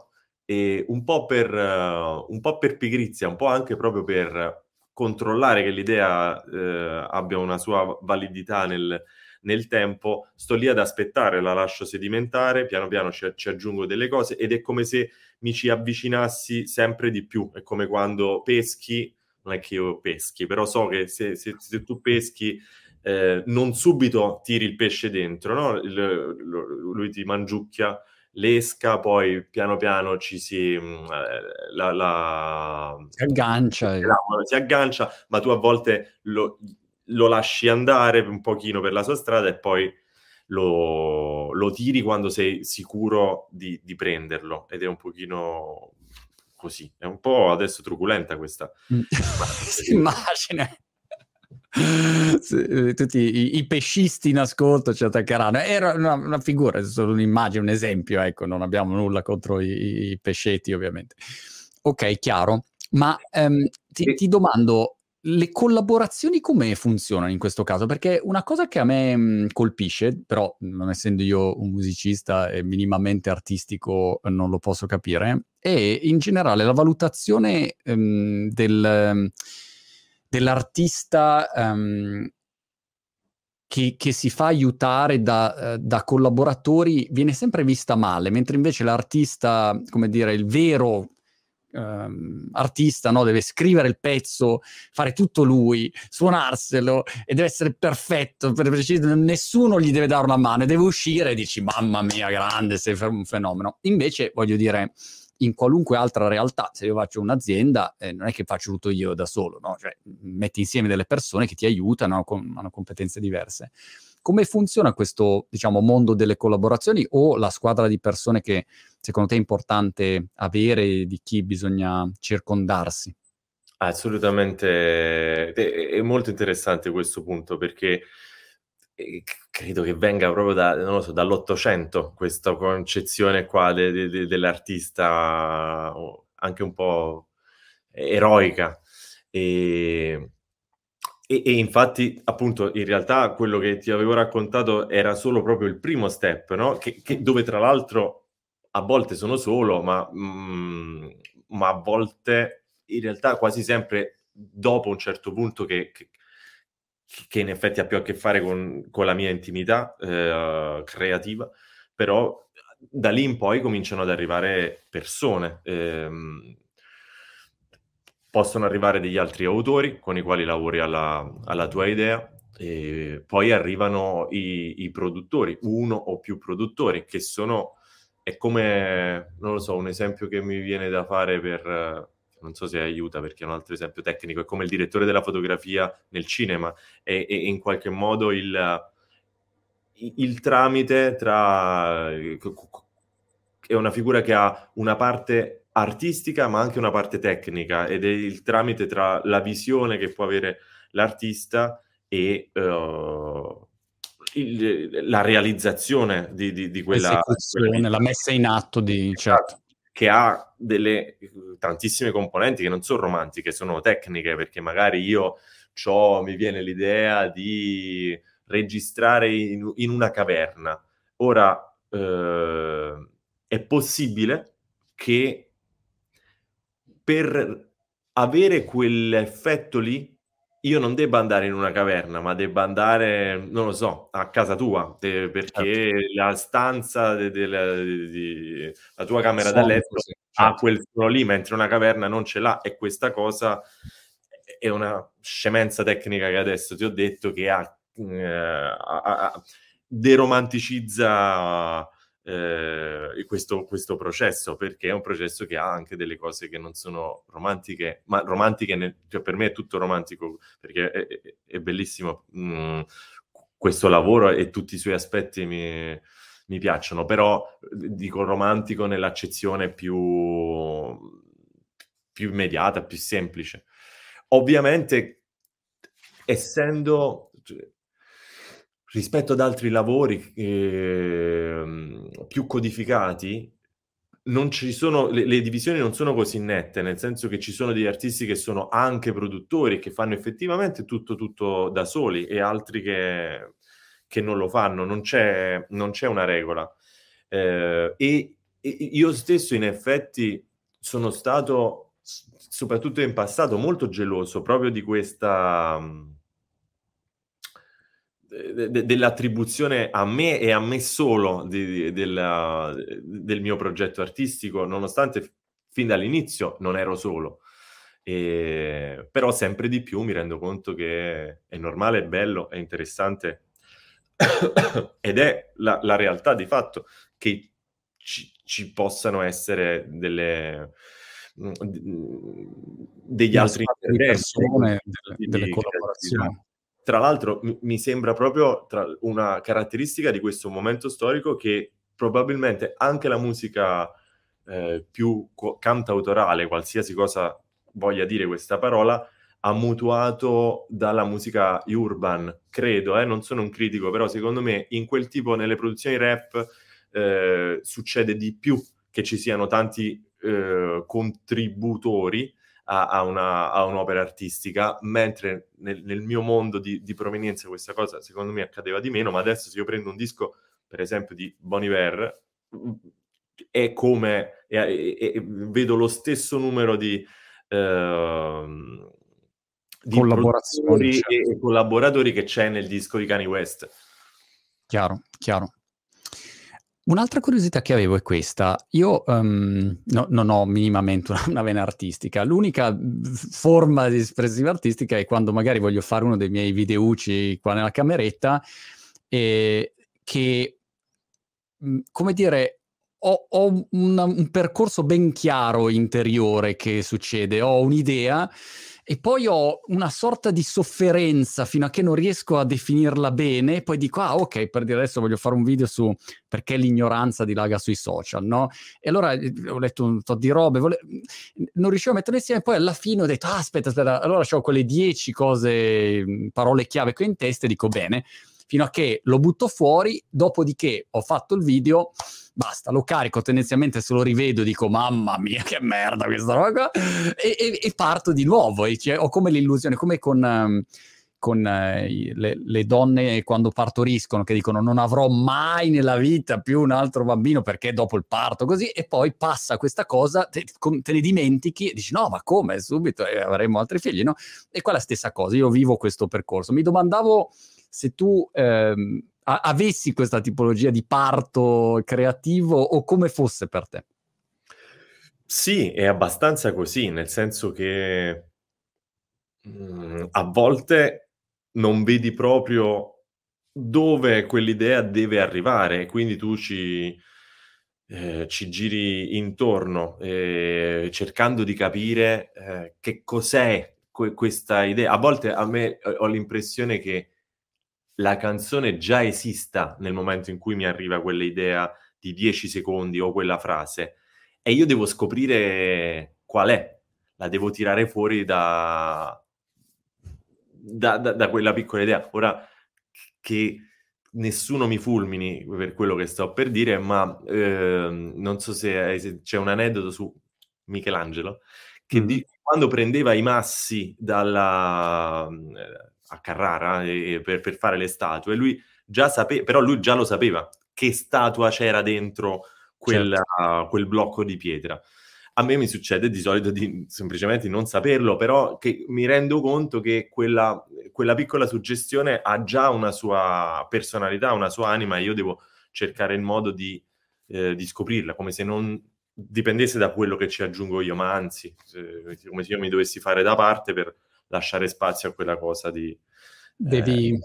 e un po' per, uh, un po' per pigrizia, un po' anche proprio per controllare che l'idea eh, abbia una sua validità nel, nel, tempo, sto lì ad aspettare, la lascio sedimentare, piano piano ci, ci, aggiungo delle cose ed è come se mi ci avvicinassi sempre di più, è come quando peschi, non è che io peschi, però so che se, se, se tu peschi eh, non subito tiri il pesce dentro, no? il, lui ti mangiucchia l'esca, poi piano piano ci si, mm, eh, la, la, si aggancia. La, si aggancia, ma tu a volte lo, lo, lasci andare un pochino per la sua strada e poi lo, lo tiri quando sei sicuro di, di, prenderlo ed è un pochino così, è un po' adesso truculenta questa mm. immagine. Eh, tutti i, i, pescisti in ascolto ci attaccheranno. Era una, una, figura, è solo un'immagine, un esempio, ecco, non abbiamo nulla contro i, i pescetti ovviamente. Ok, chiaro. Ma um, ti, ti, domando, le collaborazioni come funzionano in questo caso? Perché una cosa che a me mh, colpisce, però non essendo io un musicista e minimamente artistico non lo posso capire, è in generale la valutazione um, del dell'artista um, che, che, si fa aiutare da, uh, da, collaboratori viene sempre vista male, mentre invece l'artista, come dire, il vero um, artista, no? deve scrivere il pezzo, fare tutto lui, suonarselo e deve essere perfetto, per preciso, nessuno gli deve dare una mano deve uscire e dici mamma mia, grande, sei un fenomeno. Invece, voglio dire in qualunque altra realtà, se io faccio un'azienda, eh, non è che faccio tutto io da solo, no? cioè, metti insieme delle persone che ti aiutano, con, hanno competenze diverse. Come funziona questo, diciamo, mondo delle collaborazioni o la squadra di persone che secondo te è importante avere, di chi bisogna circondarsi? Assolutamente, è molto interessante questo punto perché credo che venga proprio da, so, dall'Ottocento questa concezione qua de, de, de, dell'artista anche un po' eroica. E, e, e, infatti, appunto, in realtà quello che ti avevo raccontato era solo proprio il primo step, no? che, che, dove tra l'altro a volte sono solo, ma, mm, ma a volte in realtà quasi sempre dopo un certo punto che, che, che in effetti ha più a che fare con, con la mia intimità eh, creativa, però da lì in poi cominciano ad arrivare persone. Ehm, possono arrivare degli altri autori con i quali lavori alla, alla tua idea, e poi arrivano i, i, produttori, uno o più produttori, che sono, è come, non lo so, un esempio che mi viene da fare per non so se aiuta perché è un altro esempio tecnico, è come il direttore della fotografia nel cinema, è, è in qualche modo il, il tramite tra... è una figura che ha una parte artistica ma anche una parte tecnica ed è il tramite tra la visione che può avere l'artista e uh, il, la realizzazione di, di, di quella, quella la messa in atto di esatto. certo che ha delle tantissime componenti che non sono romantiche, sono tecniche, perché magari io ho, mi viene l'idea di registrare in, in una caverna. Ora eh, è possibile che per avere quell'effetto lì io non debba andare in una caverna, ma debba andare, non lo so, a casa tua, de, perché certo. la stanza della tua camera da letto sì, certo. ha quel suono lì, mentre una caverna non ce l'ha e questa cosa è una scemenza tecnica che adesso ti ho detto che ha, eh, ha, ha deromanticizza eh, questo, questo, processo, perché è un processo che ha anche delle cose che non sono romantiche, ma romantiche, nel, cioè per me è tutto romantico, perché è, è, è bellissimo mh, mm, questo lavoro e tutti i suoi aspetti mi, mi piacciono, però dico romantico nell'accezione più, più immediata, più semplice. Ovviamente, essendo cioè, rispetto ad altri lavori eh, più codificati, sono, le, le, divisioni non sono così nette, nel senso che ci sono degli artisti che sono anche produttori, che fanno effettivamente tutto, tutto da soli e altri che, che non lo fanno, non c'è, non c'è una regola. Eh, e, e, io stesso in effetti sono stato, soprattutto in passato, molto geloso proprio di questa de- dell'attribuzione a me e a me solo di, della, del mio progetto artistico, nonostante fin dall'inizio non ero solo. E, però sempre di più mi rendo conto che è normale, è bello, è interessante ed è la, la, realtà di fatto che ci, ci possano essere delle, degli altri persone, delle, delle collaborazioni tra l'altro mi sembra proprio una caratteristica di questo momento storico che probabilmente anche la musica eh, più co- cantautorale, qualsiasi cosa voglia dire questa parola, ha mutuato dalla musica urban, credo, eh, non sono un critico, però secondo me in quel tipo, nelle produzioni rap, eh, succede di più che ci siano tanti eh, contributori a, a, una, a un'opera artistica, mentre nel, nel mio mondo di, di, provenienza questa cosa secondo me accadeva di meno, ma adesso se io prendo un disco, per esempio, di Bon Iver, è come è, è, è, vedo lo stesso numero di, uh, di collaborazioni certo. e collaboratori che c'è nel disco di Kanye West. Chiaro, chiaro. Un'altra curiosità che avevo è questa. Io um, no, non ho minimamente una, una, vena artistica. L'unica forma di espressiva artistica è quando magari voglio fare uno dei miei videucci qua nella cameretta e che, come dire, ho, ho una, un percorso ben chiaro interiore che succede. Ho un'idea e poi ho una sorta di sofferenza fino a che non riesco a definirla bene, poi dico, ah ok, per dire adesso voglio fare un video su perché l'ignoranza dilaga sui social, no? E allora eh, ho letto un tot di robe, vole... non riuscivo a metterle insieme, poi alla fine ho detto, ah aspetta, aspetta, allora ho quelle dieci cose, parole chiave che ho in testa e dico, bene, fino a che lo butto fuori, dopodiché ho fatto il video basta, lo carico tendenzialmente se lo rivedo dico mamma mia che merda questa roba e, e, e parto di nuovo e cioè, ho come l'illusione, come con... Um, con eh, le, le, donne quando partoriscono che dicono non avrò mai nella vita più un altro bambino perché dopo il parto così e poi passa questa cosa te, te ne dimentichi e dici no ma come? Subito eh, avremo altri figli no? e qua è la stessa cosa io vivo questo percorso. Mi domandavo se tu ehm, avessi questa tipologia di parto creativo o come fosse per te. Sì, è abbastanza così, nel senso che mh, mm, a volte non vedi proprio dove quell'idea deve arrivare, quindi tu ci, eh, ci giri intorno eh, cercando di capire eh, che cos'è que- questa idea. A volte a me ho l'impressione che la canzone già esista nel momento in cui mi arriva quell'idea di 10 secondi o quella frase e io devo scoprire qual è, la devo tirare fuori da, da, da, da quella piccola idea. Ora che nessuno mi fulmini per quello che sto per dire, ma eh, non so se, se, c'è un aneddoto su Michelangelo che mm. di, quando prendeva i massi dalla, a Carrara eh, per, per, fare le statue, lui già sapeva, però lui già lo sapeva che statua c'era dentro quella, certo. quel blocco di pietra. A me mi succede di solito di semplicemente non saperlo, però che mi rendo conto che quella, quella piccola suggestione ha già una sua personalità, una sua anima e io devo cercare il modo di, eh, di scoprirla, come se non dipendesse da quello che ci aggiungo io, ma anzi, eh, come se io mi dovessi fare da parte per lasciare spazio a quella cosa di devi, eh,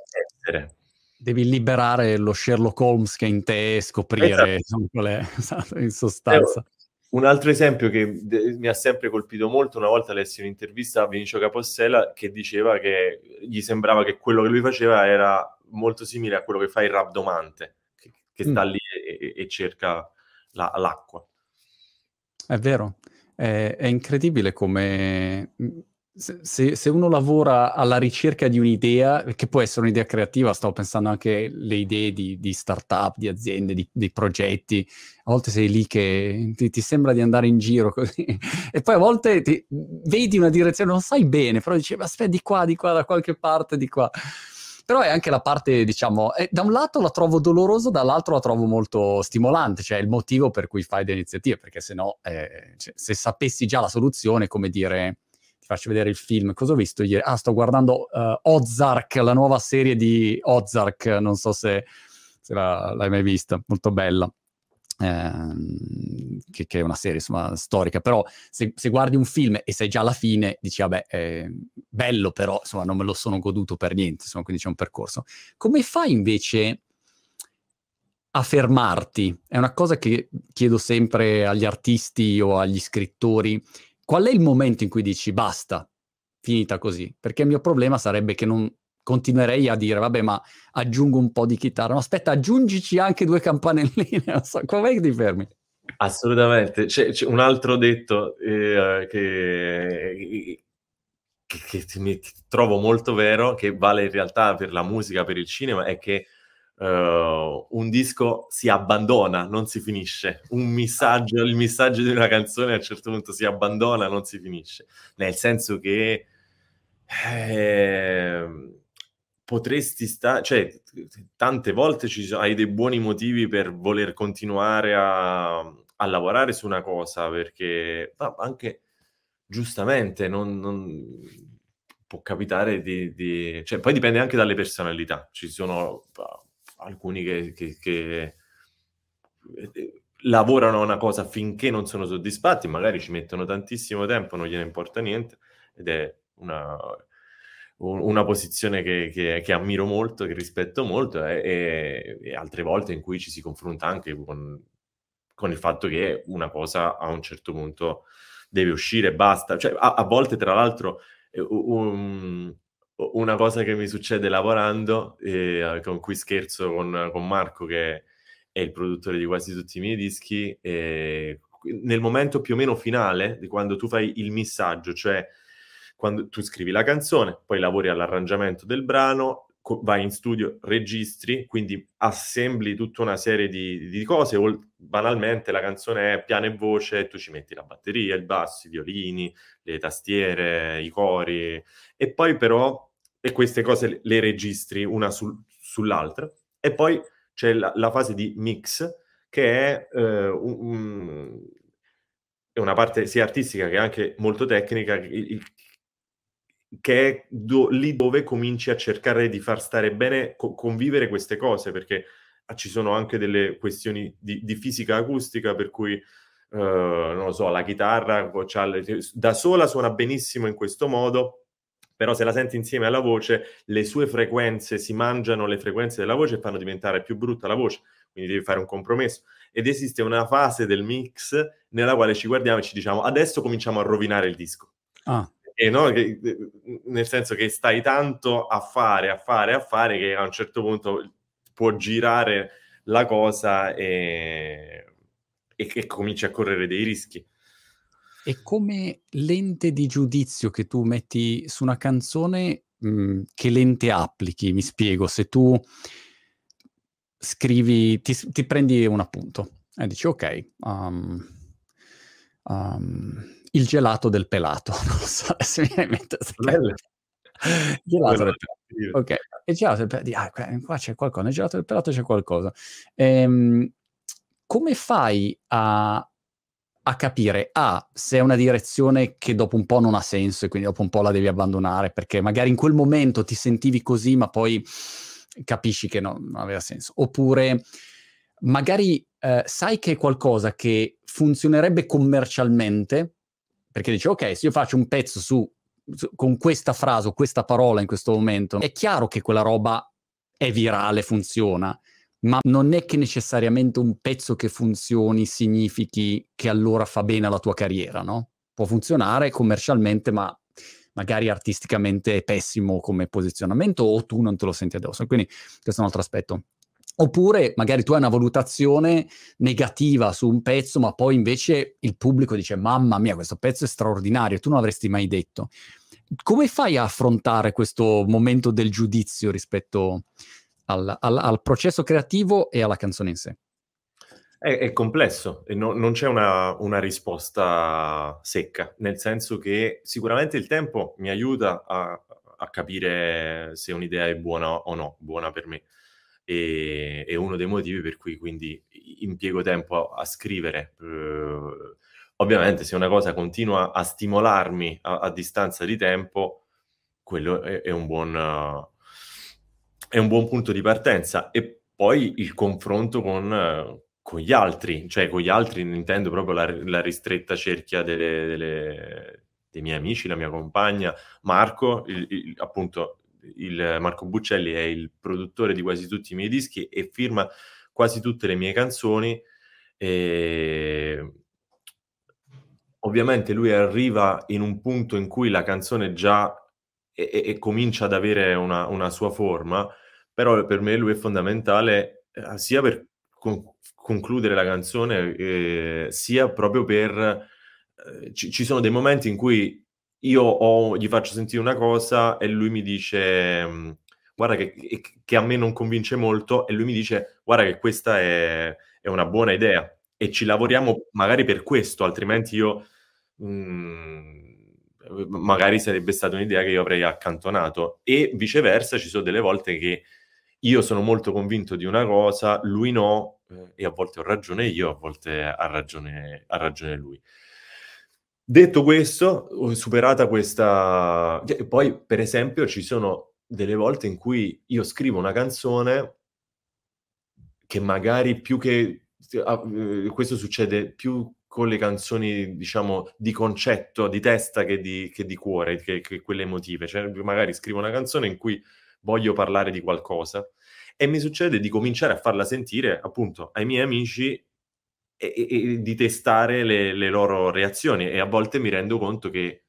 essere. Devi liberare lo Sherlock Holmes che è in te e scoprire esatto. qual è in sostanza. Un altro esempio che mi ha sempre colpito molto, una volta lessi un'intervista a Vinicio Capossela che diceva che gli sembrava che quello che lui faceva era molto simile a quello che fa il rabdomante, che, che sta mm. lì e, e cerca la, l'acqua. È vero, è, è incredibile come se, se, uno lavora alla ricerca di un'idea, che può essere un'idea creativa, stavo pensando anche alle idee di, di start-up, di aziende, di, di, progetti, a volte sei lì che ti, ti, sembra di andare in giro così, e poi a volte ti, vedi una direzione, non sai bene, però dici, aspetta, di qua, di qua, da qualche parte, di qua. Però è anche la parte, diciamo, eh, da un lato la trovo dolorosa, dall'altro la trovo molto stimolante, cioè il motivo per cui fai delle iniziative, perché se no, eh, cioè, se sapessi già la soluzione, come dire faccio vedere il film. Cosa ho visto ieri? Ah, sto guardando uh, Ozark, la nuova serie di Ozark, non so se, se la, l'hai mai vista, molto bella. Eh, che, che, è una serie insomma, storica, però se, se, guardi un film e sei già alla fine, dici vabbè, è bello, però insomma non me lo sono goduto per niente, insomma, quindi c'è un percorso. Come fai invece a fermarti? È una cosa che chiedo sempre agli artisti o agli scrittori qual è il momento in cui dici basta, finita così? Perché il mio problema sarebbe che non continuerei a dire, vabbè, ma aggiungo un po' di chitarra. No, aspetta, aggiungici anche due campanelline, non so, com'è che ti fermi? Assolutamente. C'è, c'è un altro detto eh, che, che, che, mi trovo molto vero, che vale in realtà per la musica, per il cinema, è che uh, un disco si abbandona, non si finisce. Un messaggio, il messaggio di una canzone a un certo punto si abbandona, non si finisce. Nel senso che eh, potresti stare, cioè, tante volte ci hai dei buoni motivi per voler continuare a, a lavorare su una cosa, perché anche giustamente non, non può capitare di, di, Cioè, poi dipende anche dalle personalità. Ci sono alcuni che, che, che eh, lavorano a una cosa finché non sono soddisfatti, magari ci mettono tantissimo tempo, non gliene importa niente, ed è una, una posizione che, che, che, ammiro molto, che rispetto molto, e, e, altre volte in cui ci si confronta anche con, con, il fatto che una cosa a un certo punto deve uscire basta. Cioè, a, a volte, tra l'altro, um, una cosa che mi succede lavorando, eh, con cui scherzo con, con, Marco, che è il produttore di quasi tutti i miei dischi, eh, nel momento più o meno finale di quando tu fai il missaggio, cioè quando tu scrivi la canzone, poi lavori all'arrangiamento del brano, vai in studio, registri, quindi assembli tutta una serie di, di cose, o banalmente la canzone è piano e voce, tu ci metti la batteria, il basso, i violini, le tastiere, i cori, e poi però, e queste cose le registri una sul, sull'altra, e poi c'è la, la, fase di mix, che è, eh, un, è, una parte sia artistica che anche molto tecnica, che è do, lì dove cominci a cercare di far stare bene, co- convivere queste cose, perché ah, ci sono anche delle questioni di, di fisica acustica, per cui, uh, non lo so, la chitarra da sola suona benissimo in questo modo, però se la senti insieme alla voce, le sue frequenze si mangiano le frequenze della voce e fanno diventare più brutta la voce, quindi devi fare un compromesso. Ed esiste una fase del mix nella quale ci guardiamo e ci diciamo adesso cominciamo a rovinare il disco. Ah e no, che, nel senso che stai tanto a fare, a fare, a fare che a un certo punto può girare la cosa e, e che cominci a correre dei rischi. E come lente di giudizio che tu metti su una canzone, mh, mhmm, che lente applichi? Mi spiego, se tu scrivi, ti, ti prendi un appunto e dici ok, um, um, il gelato del pelato. Non so se mi viene in mente. Gelato del pelato. Ok, il gelato del pelato. Ah, qua c'è qualcosa, nel gelato del pelato c'è qualcosa. Ehm, come fai a, a capire, A, se è una direzione che dopo un po' non ha senso e quindi dopo un po' la devi abbandonare, perché magari in quel momento ti sentivi così, ma poi capisci che no, non aveva senso. Oppure magari eh, sai che è qualcosa che funzionerebbe commercialmente, perché dici, ok, se io faccio un pezzo su, su, con questa frase o questa parola in questo momento, è chiaro che quella roba è virale, funziona, ma non è che necessariamente un pezzo che funzioni significhi che allora fa bene alla tua carriera, no? Può funzionare commercialmente, ma magari artisticamente è pessimo come posizionamento o tu non te lo senti addosso. Quindi questo è un altro aspetto. Oppure magari tu hai una valutazione negativa su un pezzo, ma poi invece il pubblico dice: Mamma mia, questo pezzo è straordinario, tu non avresti mai detto. Come fai a affrontare questo momento del giudizio rispetto al, al, al processo creativo e alla canzone in sé? È, è complesso e no, non c'è una, una, risposta secca, nel senso che sicuramente il tempo mi aiuta a, a capire se un'idea è buona o no, buona per me e è uno dei motivi per cui quindi impiego tempo a, a scrivere. Uh, ovviamente se una cosa continua a stimolarmi a, a distanza di tempo, quello è, è, un buon, uh, è, un buon, punto di partenza. E poi il confronto con, con gli altri, cioè con gli altri intendo proprio la, la ristretta cerchia delle, delle, dei miei amici, la mia compagna, Marco, il, il, appunto il Marco Buccelli è il produttore di quasi tutti i miei dischi e firma quasi tutte le mie canzoni. E... Ovviamente lui arriva in un punto in cui la canzone già e, e comincia ad avere una, una, sua forma, però per me lui è fondamentale eh, sia per con- concludere la canzone, eh, sia proprio per... Eh, ci, ci sono dei momenti in cui io ho, gli faccio sentire una cosa e lui mi dice mm, guarda che, che, a me non convince molto e lui mi dice guarda che questa è, è una buona idea e ci lavoriamo magari per questo, altrimenti io mh, mm, magari sarebbe stata un'idea che io avrei accantonato e viceversa ci sono delle volte che io sono molto convinto di una cosa, lui no eh, e a volte ho ragione io, a volte ha ragione, ha ragione lui. Detto questo, superata questa... E poi, per esempio, ci sono delle volte in cui io scrivo una canzone che magari più che... Ah, eh, questo succede più con le canzoni, diciamo, di concetto, di testa che di, che di cuore, che, che, quelle emotive. Cioè, magari scrivo una canzone in cui voglio parlare di qualcosa e mi succede di cominciare a farla sentire, appunto, ai miei amici e, e, di testare le, le, loro reazioni e a volte mi rendo conto che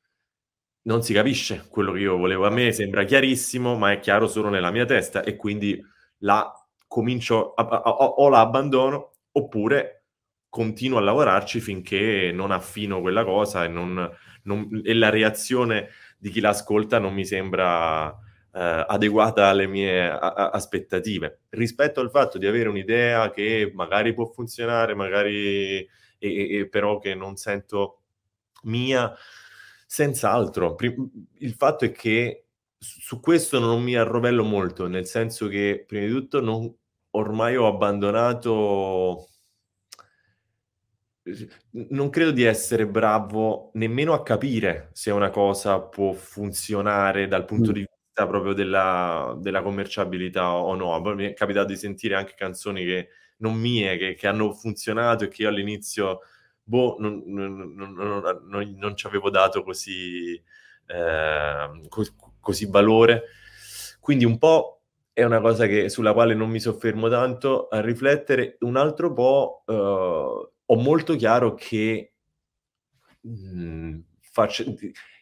non si capisce quello che io volevo. A me sembra chiarissimo, ma è chiaro solo nella mia testa e quindi la comincio a, a, a, o la abbandono oppure continuo a lavorarci finché non affino quella cosa e, non, non, e la reazione di chi l'ascolta non mi sembra eh, adeguata alle mie a- a- aspettative. Rispetto al fatto di avere un'idea che magari può funzionare, magari e, e, però che non sento mia, senz'altro. il fatto è che su questo non mi arrovello molto, nel senso che prima di tutto non, ormai ho abbandonato non credo di essere bravo nemmeno a capire se una cosa può funzionare dal punto mm. di vista proprio della, della commerciabilità o no. Mi è capitato di sentire anche canzoni che, non mie che, che hanno funzionato e che io all'inizio boh, non, non, non, non ci avevo dato così, eh, co- così valore. Quindi un po' è una cosa che, sulla quale non mi soffermo tanto a riflettere. Un altro po' eh, ho molto chiaro che mh, mm, faccio,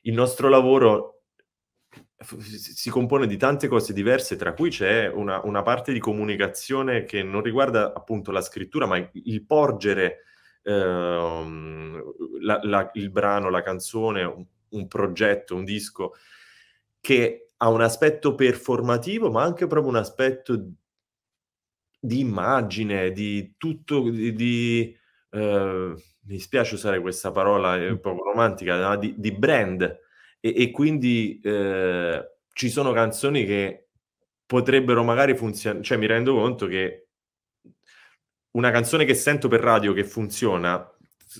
il nostro lavoro si compone di tante cose diverse, tra cui c'è una, una, parte di comunicazione che non riguarda appunto la scrittura, ma il porgere ehm, la, la, il brano, la canzone, un, un, progetto, un disco, che ha un aspetto performativo, ma anche proprio un aspetto di immagine, di tutto, di... di eh, mi spiace usare questa parola, è un po' romantica, no? di, di brand e, e quindi eh, ci sono canzoni che potrebbero magari funzionare, cioè mi rendo conto che una canzone che sento per radio che funziona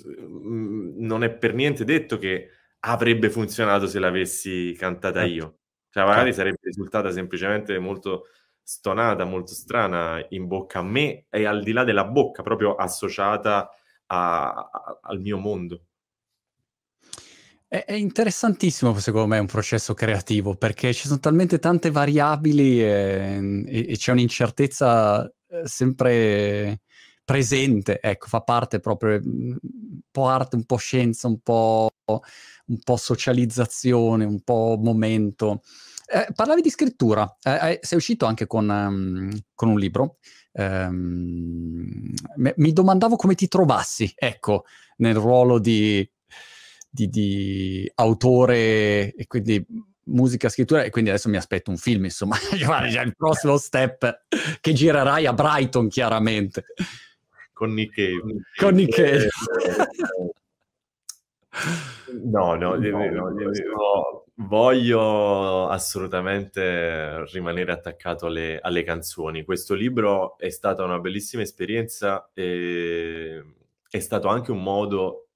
mm, non è per niente detto che avrebbe funzionato se l'avessi cantata certo. io. Cioè, magari certo. sarebbe risultata semplicemente molto stonata, molto strana in bocca a me e al di là della bocca, proprio associata a, a, al mio mondo. È, interessantissimo secondo me un processo creativo perché ci sono talmente tante variabili e, e, e c'è un'incertezza eh, sempre presente, ecco, fa parte proprio mm, un po' arte, un po' scienza, un po', un po socializzazione, un po' momento. Eh, parlavi di scrittura, eh, sei uscito anche con, um, con un libro. Um, mi domandavo come ti trovassi, ecco, nel ruolo di, di, di autore e quindi musica, scrittura e quindi adesso mi aspetto un film, insomma, già il prossimo step che girerai a Brighton chiaramente. Con Nick Cave. Con Nick Cave. No, no, no, no, voglio assolutamente rimanere attaccato alle, alle, canzoni. Questo libro è stata una bellissima esperienza e è stato anche un modo,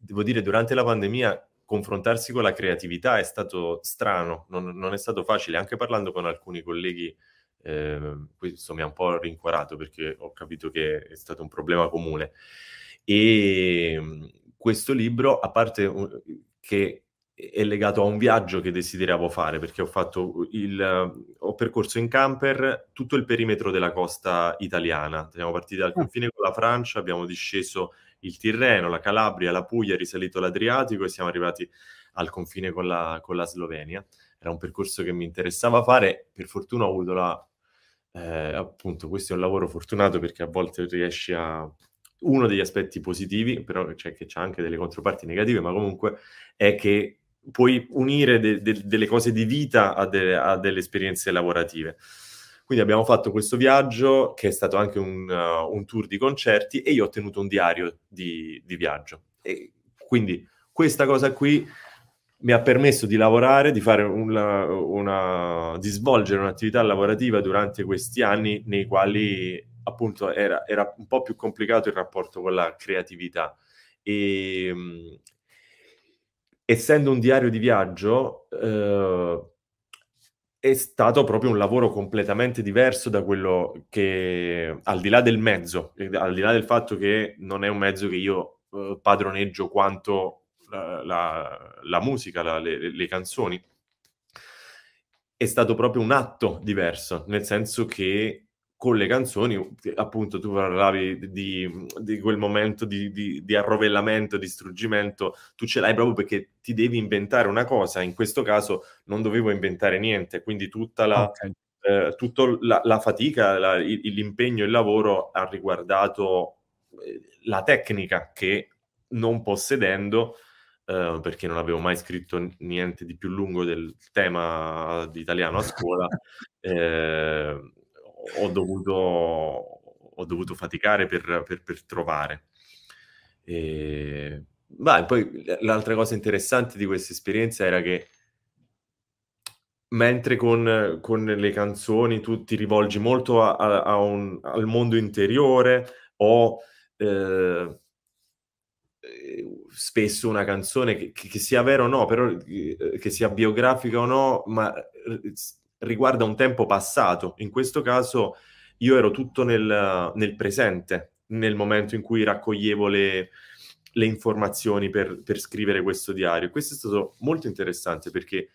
devo dire, durante la pandemia confrontarsi con la creatività è stato strano, non, non è stato facile, anche parlando con alcuni colleghi, eh, questo mi ha un po' rincuorato perché ho capito che è stato un problema comune. E questo libro, a parte che è legato a un viaggio che desideravo fare, perché ho fatto il, ho percorso in camper tutto il perimetro della costa italiana. Siamo partiti dal ah. confine con la Francia, abbiamo disceso il Tirreno, la Calabria, la Puglia, risalito l'Adriatico e siamo arrivati al confine con la, con la Slovenia. Era un percorso che mi interessava fare, per fortuna ho avuto la... Eh, appunto, questo è un lavoro fortunato perché a volte riesci a... Uno degli aspetti positivi, però cioè che c'è anche delle controparti negative, ma comunque è che puoi unire de- de- delle cose di vita a, de- a delle esperienze lavorative. Quindi abbiamo fatto questo viaggio che è stato anche un, uh, un tour di concerti e io ho tenuto un diario di, di viaggio. E quindi questa cosa qui mi ha permesso di lavorare, di, fare una, una, di svolgere un'attività lavorativa durante questi anni nei quali appunto era, era un po' più complicato il rapporto con la creatività. E, essendo un diario di viaggio, eh, è stato proprio un lavoro completamente diverso da quello che, al di là del mezzo, al di là del fatto che non è un mezzo che io eh, padroneggio quanto la, la, la musica, la, le, le canzoni, è stato proprio un atto diverso, nel senso che con le canzoni, appunto tu parlavi di, di quel momento di, di, di, arrovellamento, di struggimento, tu ce l'hai proprio perché ti devi inventare una cosa, in questo caso non dovevo inventare niente, quindi tutta la, okay. eh, la, la fatica, la, l'impegno, il lavoro ha riguardato eh, la tecnica che non possedendo, eh, perché non avevo mai scritto niente di più lungo del tema di italiano a scuola, eh, ho dovuto, ho dovuto faticare per, per, per trovare. E... Beh, poi l'altra cosa interessante di questa esperienza era che mentre con, con le canzoni tu ti rivolgi molto a, a, a un, al mondo interiore o eh, spesso una canzone che, che, sia vera o no, però eh, che sia biografica o no, ma riguarda un tempo passato. In questo caso io ero tutto nel, nel presente, nel momento in cui raccoglievo le, le informazioni per, per, scrivere questo diario. Questo è stato molto interessante perché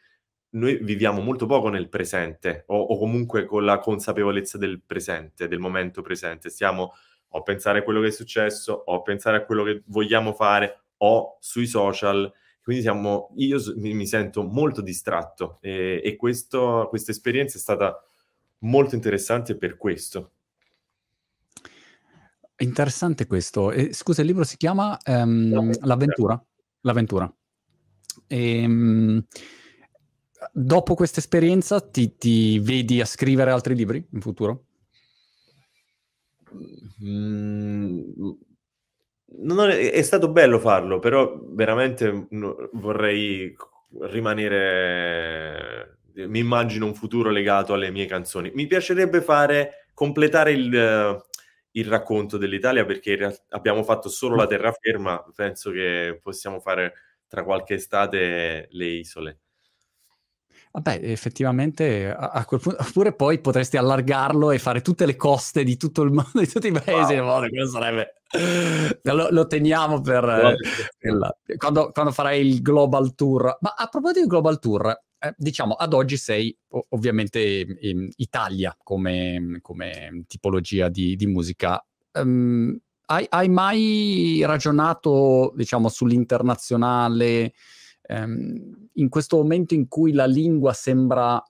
noi viviamo molto poco nel presente o, o comunque con la consapevolezza del presente, del momento presente. Stiamo o a pensare a quello che è successo, o a pensare a quello che vogliamo fare, o sui social quindi siamo, io mi, sento molto distratto e, e questa esperienza è stata molto interessante per questo. Interessante questo. E, scusa, il libro si chiama um, L'avventura. L'avventura. E, um, dopo questa esperienza ti, ti, vedi a scrivere altri libri in futuro? Mm, non è, stato bello farlo, però veramente no, vorrei rimanere. Mi immagino un futuro legato alle mie canzoni. Mi piacerebbe fare completare il, il racconto dell'Italia perché abbiamo fatto solo la terraferma. Penso che possiamo fare tra qualche estate le isole. Vabbè, effettivamente a, a quel punto, oppure poi potresti allargarlo e fare tutte le coste di tutto il mondo, di tutti i paesi wow. del quello sarebbe... Lo, lo teniamo per... Eh, quando, quando, farai il Global Tour. Ma a proposito del Global Tour, eh, diciamo, ad oggi sei ovviamente in Italia come, come tipologia di, di musica. Um, hai, hai, mai ragionato, diciamo, sull'internazionale? Ehm, in questo momento in cui la lingua sembra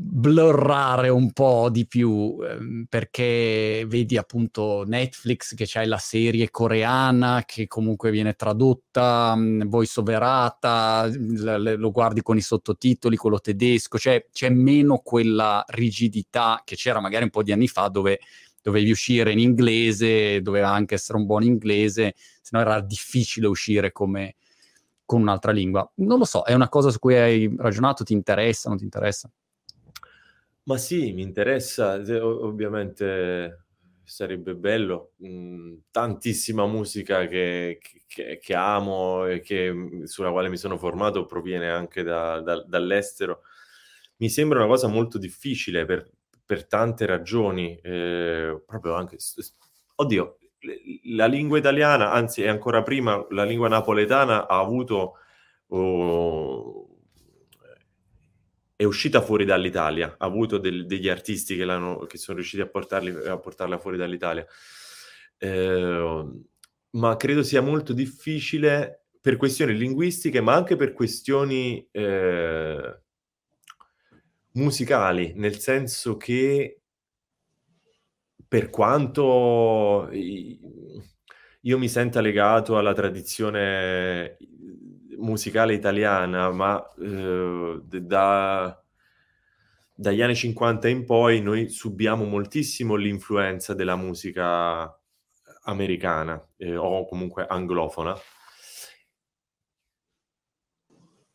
blurrare un po' di più ehm, perché vedi appunto Netflix che c'è la serie coreana che comunque viene tradotta, mm, voice overata, l- lo guardi con i sottotitoli, quello tedesco, cioè c'è meno quella rigidità che c'era magari un po' di anni fa dove dovevi uscire in inglese, doveva anche essere un buon inglese, se no era difficile uscire come con un'altra lingua. Non lo so, è una cosa su cui hai ragionato, ti interessa, non ti interessa? Ma sì, mi interessa, ovviamente sarebbe bello, mh, tantissima musica che, che, che, amo e che, sulla quale mi sono formato proviene anche da, da, dall'estero. Mi sembra una cosa molto difficile per, per tante ragioni, eh, proprio anche... Oddio, la lingua italiana, anzi è ancora prima, la lingua napoletana ha avuto... Oh, è uscita fuori dall'Italia, ha avuto del, degli artisti che, che, sono riusciti a, portarli, a, portarla fuori dall'Italia. Eh, ma credo sia molto difficile per questioni linguistiche, ma anche per questioni eh, musicali, nel senso che per quanto io mi senta legato alla tradizione musicale italiana, ma eh, da, dagli anni 50 in poi noi subiamo moltissimo l'influenza della musica americana eh, o comunque anglofona.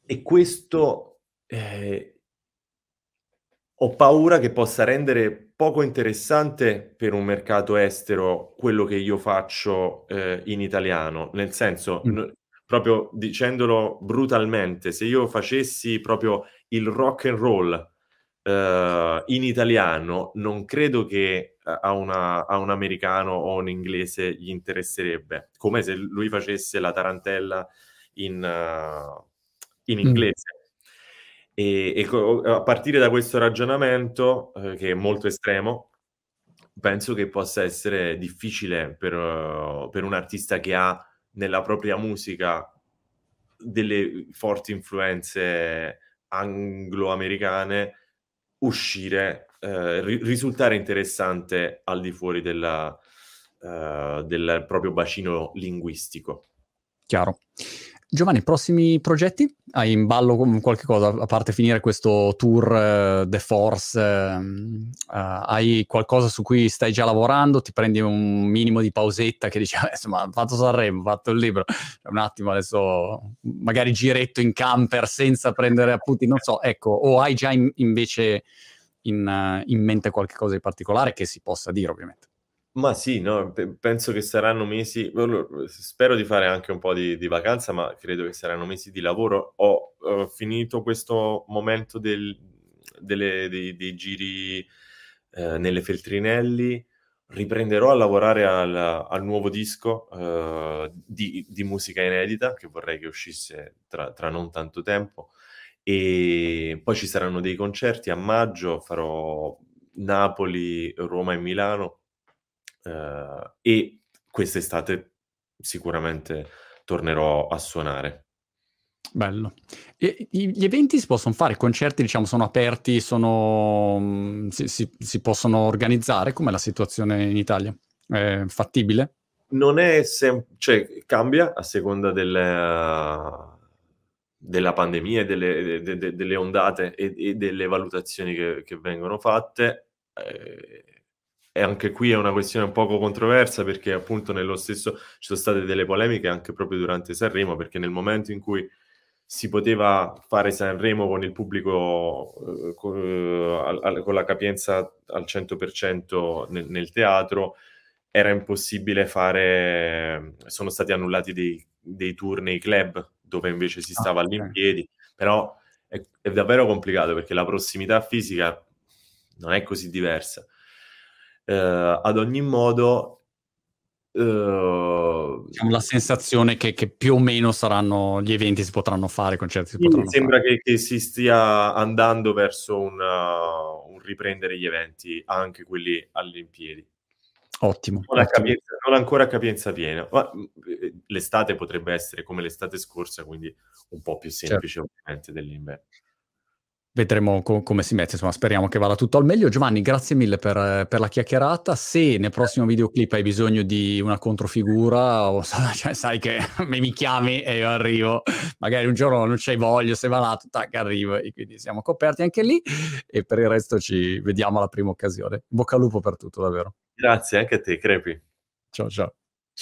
E questo eh, ho paura che possa rendere poco interessante per un mercato estero quello che io faccio eh, in italiano, nel senso, mm proprio dicendolo brutalmente, se io facessi proprio il rock and roll uh, in italiano, non credo che a, una, a, un americano o un inglese gli interesserebbe, come se lui facesse la tarantella in, uh, in mm. inglese. Mm. E, e, a partire da questo ragionamento, uh, che è molto estremo, penso che possa essere difficile per, per un artista che ha nella propria musica delle forti influenze anglo-americane uscire, eh, ri- risultare interessante al di fuori della, uh, del proprio bacino linguistico. Chiaro. Giovanni, prossimi progetti? Hai in ballo qualche cosa, a parte finire questo tour uh, The Force? Uh, uh, hai qualcosa su cui stai già lavorando? Ti prendi un minimo di pausetta che dici, insomma, fatto Sanremo, fatto il libro, un attimo adesso magari giretto in camper senza prendere appunti, non so, ecco, o hai già in, invece in, in mente qualche cosa di particolare che si possa dire ovviamente? Ma sì, no, pe- penso che saranno mesi, spero di fare anche un po' di, di vacanza, ma credo che saranno mesi di lavoro. Ho, ho finito questo momento del, delle, dei, dei, giri eh, nelle Feltrinelli, riprenderò a lavorare al, al nuovo disco eh, di, di, musica inedita, che vorrei che uscisse tra, tra non tanto tempo, e poi ci saranno dei concerti a maggio, farò Napoli, Roma e Milano Uh, e quest'estate sicuramente tornerò a suonare. Bello. E gli eventi si possono fare, i concerti diciamo sono aperti, sono, mm, si, si, si possono organizzare, com'è la situazione in Italia? È fattibile? Non è sempre, cioè cambia a seconda delle, della pandemia delle, de, de, delle ondate e, e, delle valutazioni che, che vengono fatte. Eh, e anche qui è una questione un poco controversa perché appunto nello stesso ci sono state delle polemiche anche proprio durante Sanremo perché nel momento in cui si poteva fare Sanremo con il pubblico eh, con, eh, con, la capienza al 100% nel, nel, teatro era impossibile fare sono stati annullati dei, dei tour nei club dove invece si stava ah, okay. all'impiedi però è, è davvero complicato perché la prossimità fisica non è così diversa eh, ad ogni modo... Uh, diciamo la sensazione che, che, più o meno saranno gli eventi si potranno fare, i concerti si potranno sembra fare. Che, che, si stia andando verso un, uh, un, riprendere gli eventi, anche quelli all'impiedi. Ottimo. Non, ottimo. Capienza, non ancora capienza piena. Ma eh, l'estate potrebbe essere come l'estate scorsa, quindi un po' più semplice certo. ovviamente dell'inverno vedremo co- come si mette, insomma speriamo che vada tutto al meglio. Giovanni, grazie mille per, per, la chiacchierata. Se nel prossimo videoclip hai bisogno di una controfigura, o cioè, sai che mi chiami e io arrivo, magari un giorno non c'hai voglia, sei malato, tac, arrivo e quindi siamo coperti anche lì e per il resto ci vediamo alla prima occasione. Bocca al lupo per tutto, davvero. Grazie anche a te, Crepi. Ciao ciao.